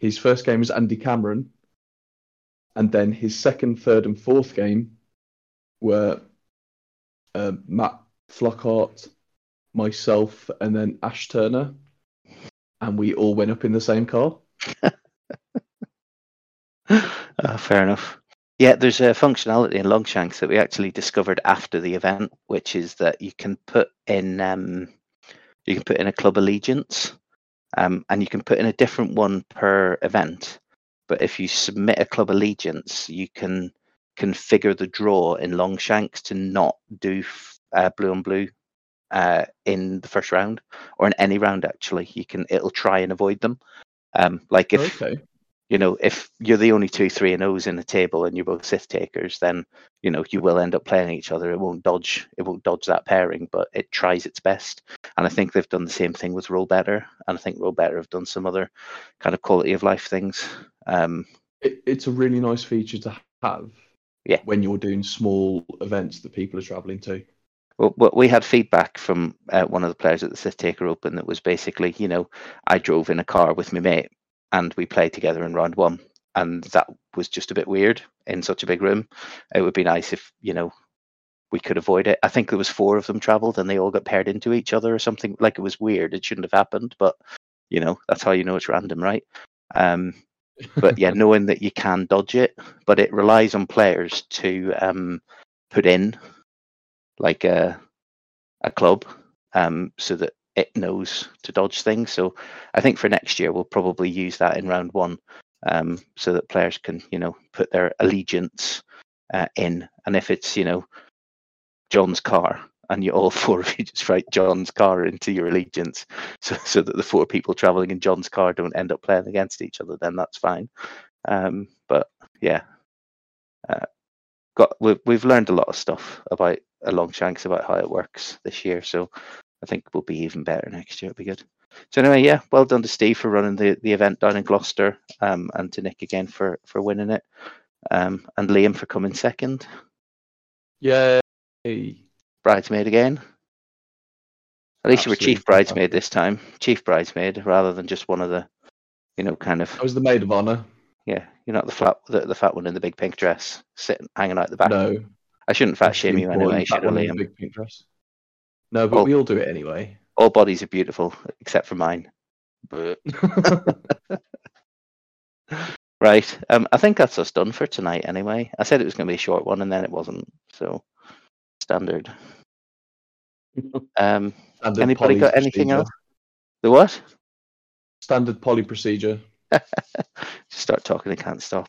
His first game was Andy Cameron, and then his second, third, and fourth game were uh, Matt Flockhart, myself, and then Ash Turner, and we all went up in the same car. Uh, fair enough. Yeah, there's a functionality in Longshanks that we actually discovered after the event, which is that you can put in um, you can put in a club allegiance, um, and you can put in a different one per event. But if you submit a club allegiance, you can configure the draw in Longshanks to not do uh, blue and blue uh, in the first round or in any round. Actually, you can it'll try and avoid them. Um, like if okay. You know, if you're the only two, three, and O's in a table and you're both Sith takers, then you know you will end up playing each other. It won't dodge. It won't dodge that pairing, but it tries its best. And I think they've done the same thing with Roll Better, and I think Roll Better have done some other kind of quality of life things. Um, It, it's a really nice feature to have. Yeah. When you're doing small events that people are travelling to. well, well, we had feedback from uh, one of the players at the Sith Taker Open that was basically, you know, I drove in a car with my mate and we played together in round one, and that was just a bit weird in such a big room. It would be nice if you know we could avoid it. I think there was four of them travelled and they all got paired into each other or something. Like it was weird. It shouldn't have happened, but you know that's how you know it's random, right? Um, but yeah, knowing that you can dodge it, but it relies on players to um, put in like a a club um, so that it knows to dodge things. So I think for next year we'll probably use that in round one, um, so that players can you know put their allegiance uh, in, and if it's you know John's car. And you all four of you just write John's car into your allegiance, so so that the four people traveling in John's car don't end up playing against each other. Then that's fine. Um, but yeah, uh, got we've we've learned a lot of stuff about a Longshanks about how it works this year. So I think we'll be even better next year. It'll be good. So anyway, yeah, well done to Steve for running the, the event down in Gloucester, um, and to Nick again for for winning it, um, and Liam for coming second, Yay. bridesmaid again. At least you were chief bridesmaid this time, chief bridesmaid rather than just one of the, you know, kind of I was the maid of honour. yeah. You're not the flat the, the fat one in the big pink dress sitting hanging out the back. No. I shouldn't fat shame you anyway, should I, one in the Liam? Big pink dress. No, but Oh. we all do it anyway. All bodies are beautiful except for mine. But Right. Um, I think that's us done for tonight anyway. I said it was going to be a short one and then it wasn't. So standard. Um, Standard anybody got anything procedure. else? The what? Standard poly procedure. Just start talking, I can't stop.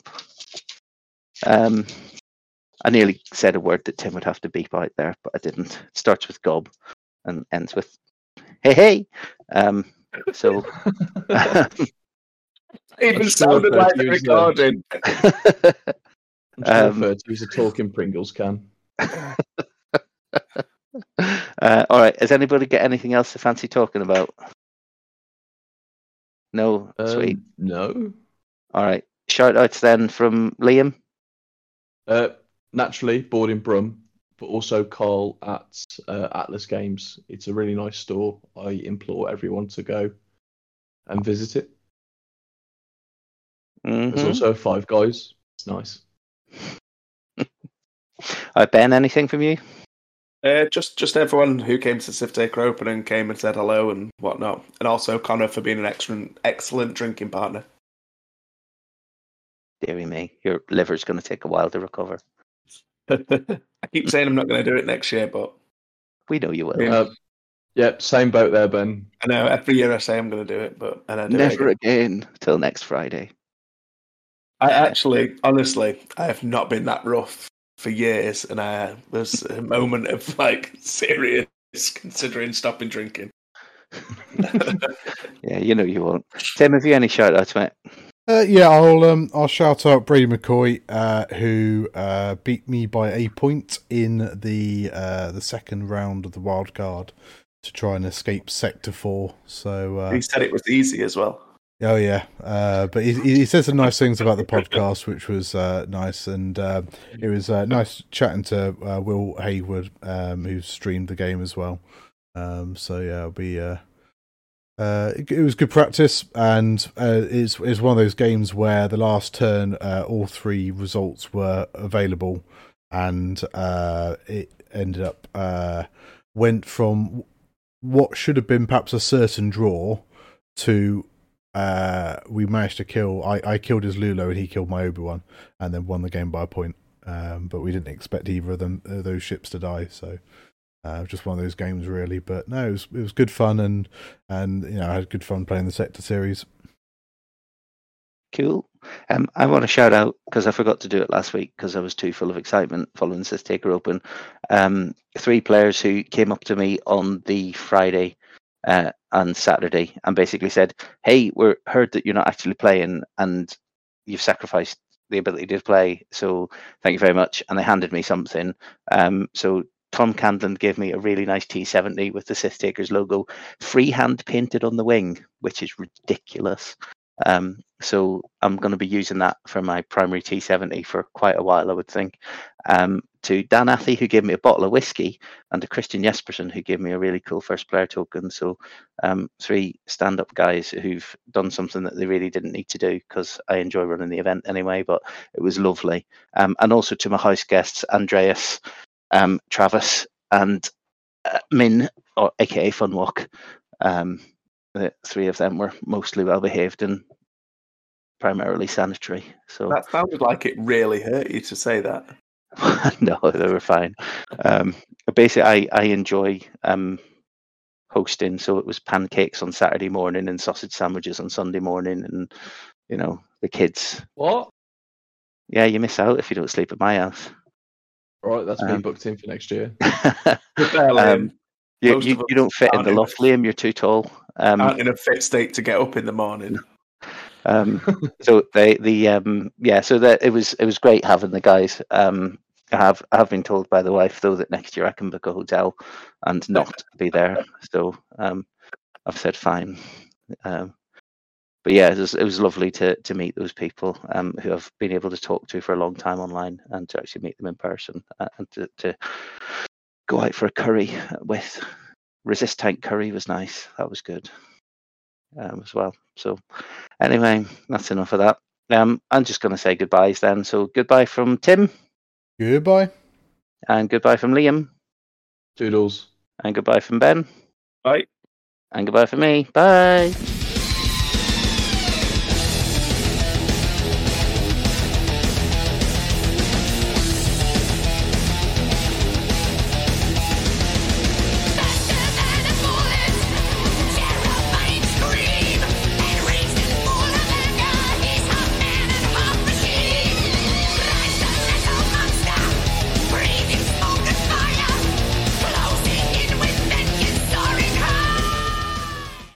Um, I nearly said a word that Tim would have to beep out there, but I didn't. It starts with gob and ends with hey hey. Um, so It even I'm sounded I've like the uh, recording. I'm still Um, referred to as a talking Pringles can. uh, all right. Has anybody got anything else to fancy talking about? No, sweet. Um, no. All right. Shout outs then from Liam. Uh, naturally, board in Brum, but also Carl at uh, Atlas Games. It's a really nice store. I implore everyone to go and visit it. There's Mhm. also Five Guys. It's nice. All right, Ben, anything from you? Uh, just just everyone who came to Sith Taker Open and came and said hello and whatnot, and also Connor for being an excellent excellent drinking partner. Deary me, your liver's going to take a while to recover. I keep saying I'm not going to do it next year, but We know you will. Yeah. Uh, Yep, same boat there, Ben. I know every year I say I'm going to do it, but and I do it Never again. again till next Friday. I actually, honestly, I have not been that rough for years, and I there's a moment of like serious considering stopping drinking. Yeah, you know you won't. Tim, have you any shout outs, mate? Uh, yeah, I'll um, I'll shout out Brady McCoy, uh, who uh, beat me by a point in the uh, the second round of the wild card to try and escape Sector Four. So uh, he said it was easy as well. Oh yeah, uh, but he, he said some nice things about the podcast, which was uh, nice, and it was uh, nice chatting to uh, Will Hayward, um, who streamed the game as well. Um, so yeah, it'll be. Uh, it, it was good practice, and uh, it's it's one of those games where the last turn, uh, all three results were available, and uh, it ended up uh, went from what should have been perhaps a certain draw to uh, we managed to kill. I, I killed his Lulo and he killed my Obi Wan, and then won the game by a point. Um, but we didn't expect either of them those ships to die. So uh, just one of those games, really. But no, it was it was good fun, and and you know I had good fun playing the Sector series. Cool. Um, I want to shout out because I forgot to do it last week because I was too full of excitement following Sith Taker Open. Um, three players who came up to me on the Friday uh, and Saturday and basically said, "Hey, we're heard that you're not actually playing and you've sacrificed the ability to play. So thank you very much." And they handed me something. Um, so Tom Candland gave me a really nice T70 with the Sith Takers logo, freehand painted on the wing, which is ridiculous. Um, so I'm going to be using that for my primary T70 for quite a while, I would think. Um, to Dan Athy, who gave me a bottle of whiskey, and to Christian Jesperson, who gave me a really cool first player token. So um, three stand-up guys who've done something that they really didn't need to do because I enjoy running the event anyway. But it was lovely. Um, and also to my house guests, Andreas, um, Travis, and uh, Min, or aka Funwalk. Um, the three of them were mostly well behaved and primarily sanitary. So That sounded like it really hurt you to say that. no, they were fine. Um, basically, I I enjoy um, hosting, so it was pancakes on Saturday morning and sausage sandwiches on Sunday morning, and you know the kids. What? Yeah, you miss out if you don't sleep at my house. All right, that's me Um, booked in for next year. Um, you, you, you don't fit in aren't the in loft, Liam. You're too tall. Um, aren't in a fit state to get up in the morning. Um, so they the um, yeah, so that it was it was great having the guys. Um, I have I have been told by the wife though that next year I can book a hotel and not be there. So um, I've said fine. Um, but yeah, it was it was lovely to to meet those people um, who I've been able to talk to for a long time online and to actually meet them in person uh, and to, to go out for a curry with resist tank curry was nice. That was good um, as well. So anyway, that's enough of that. Um, I'm just going to say goodbyes then. So goodbye from Tim Goodbye. and goodbye from Liam Doodles. and goodbye from Ben Bye. and goodbye from me. Bye.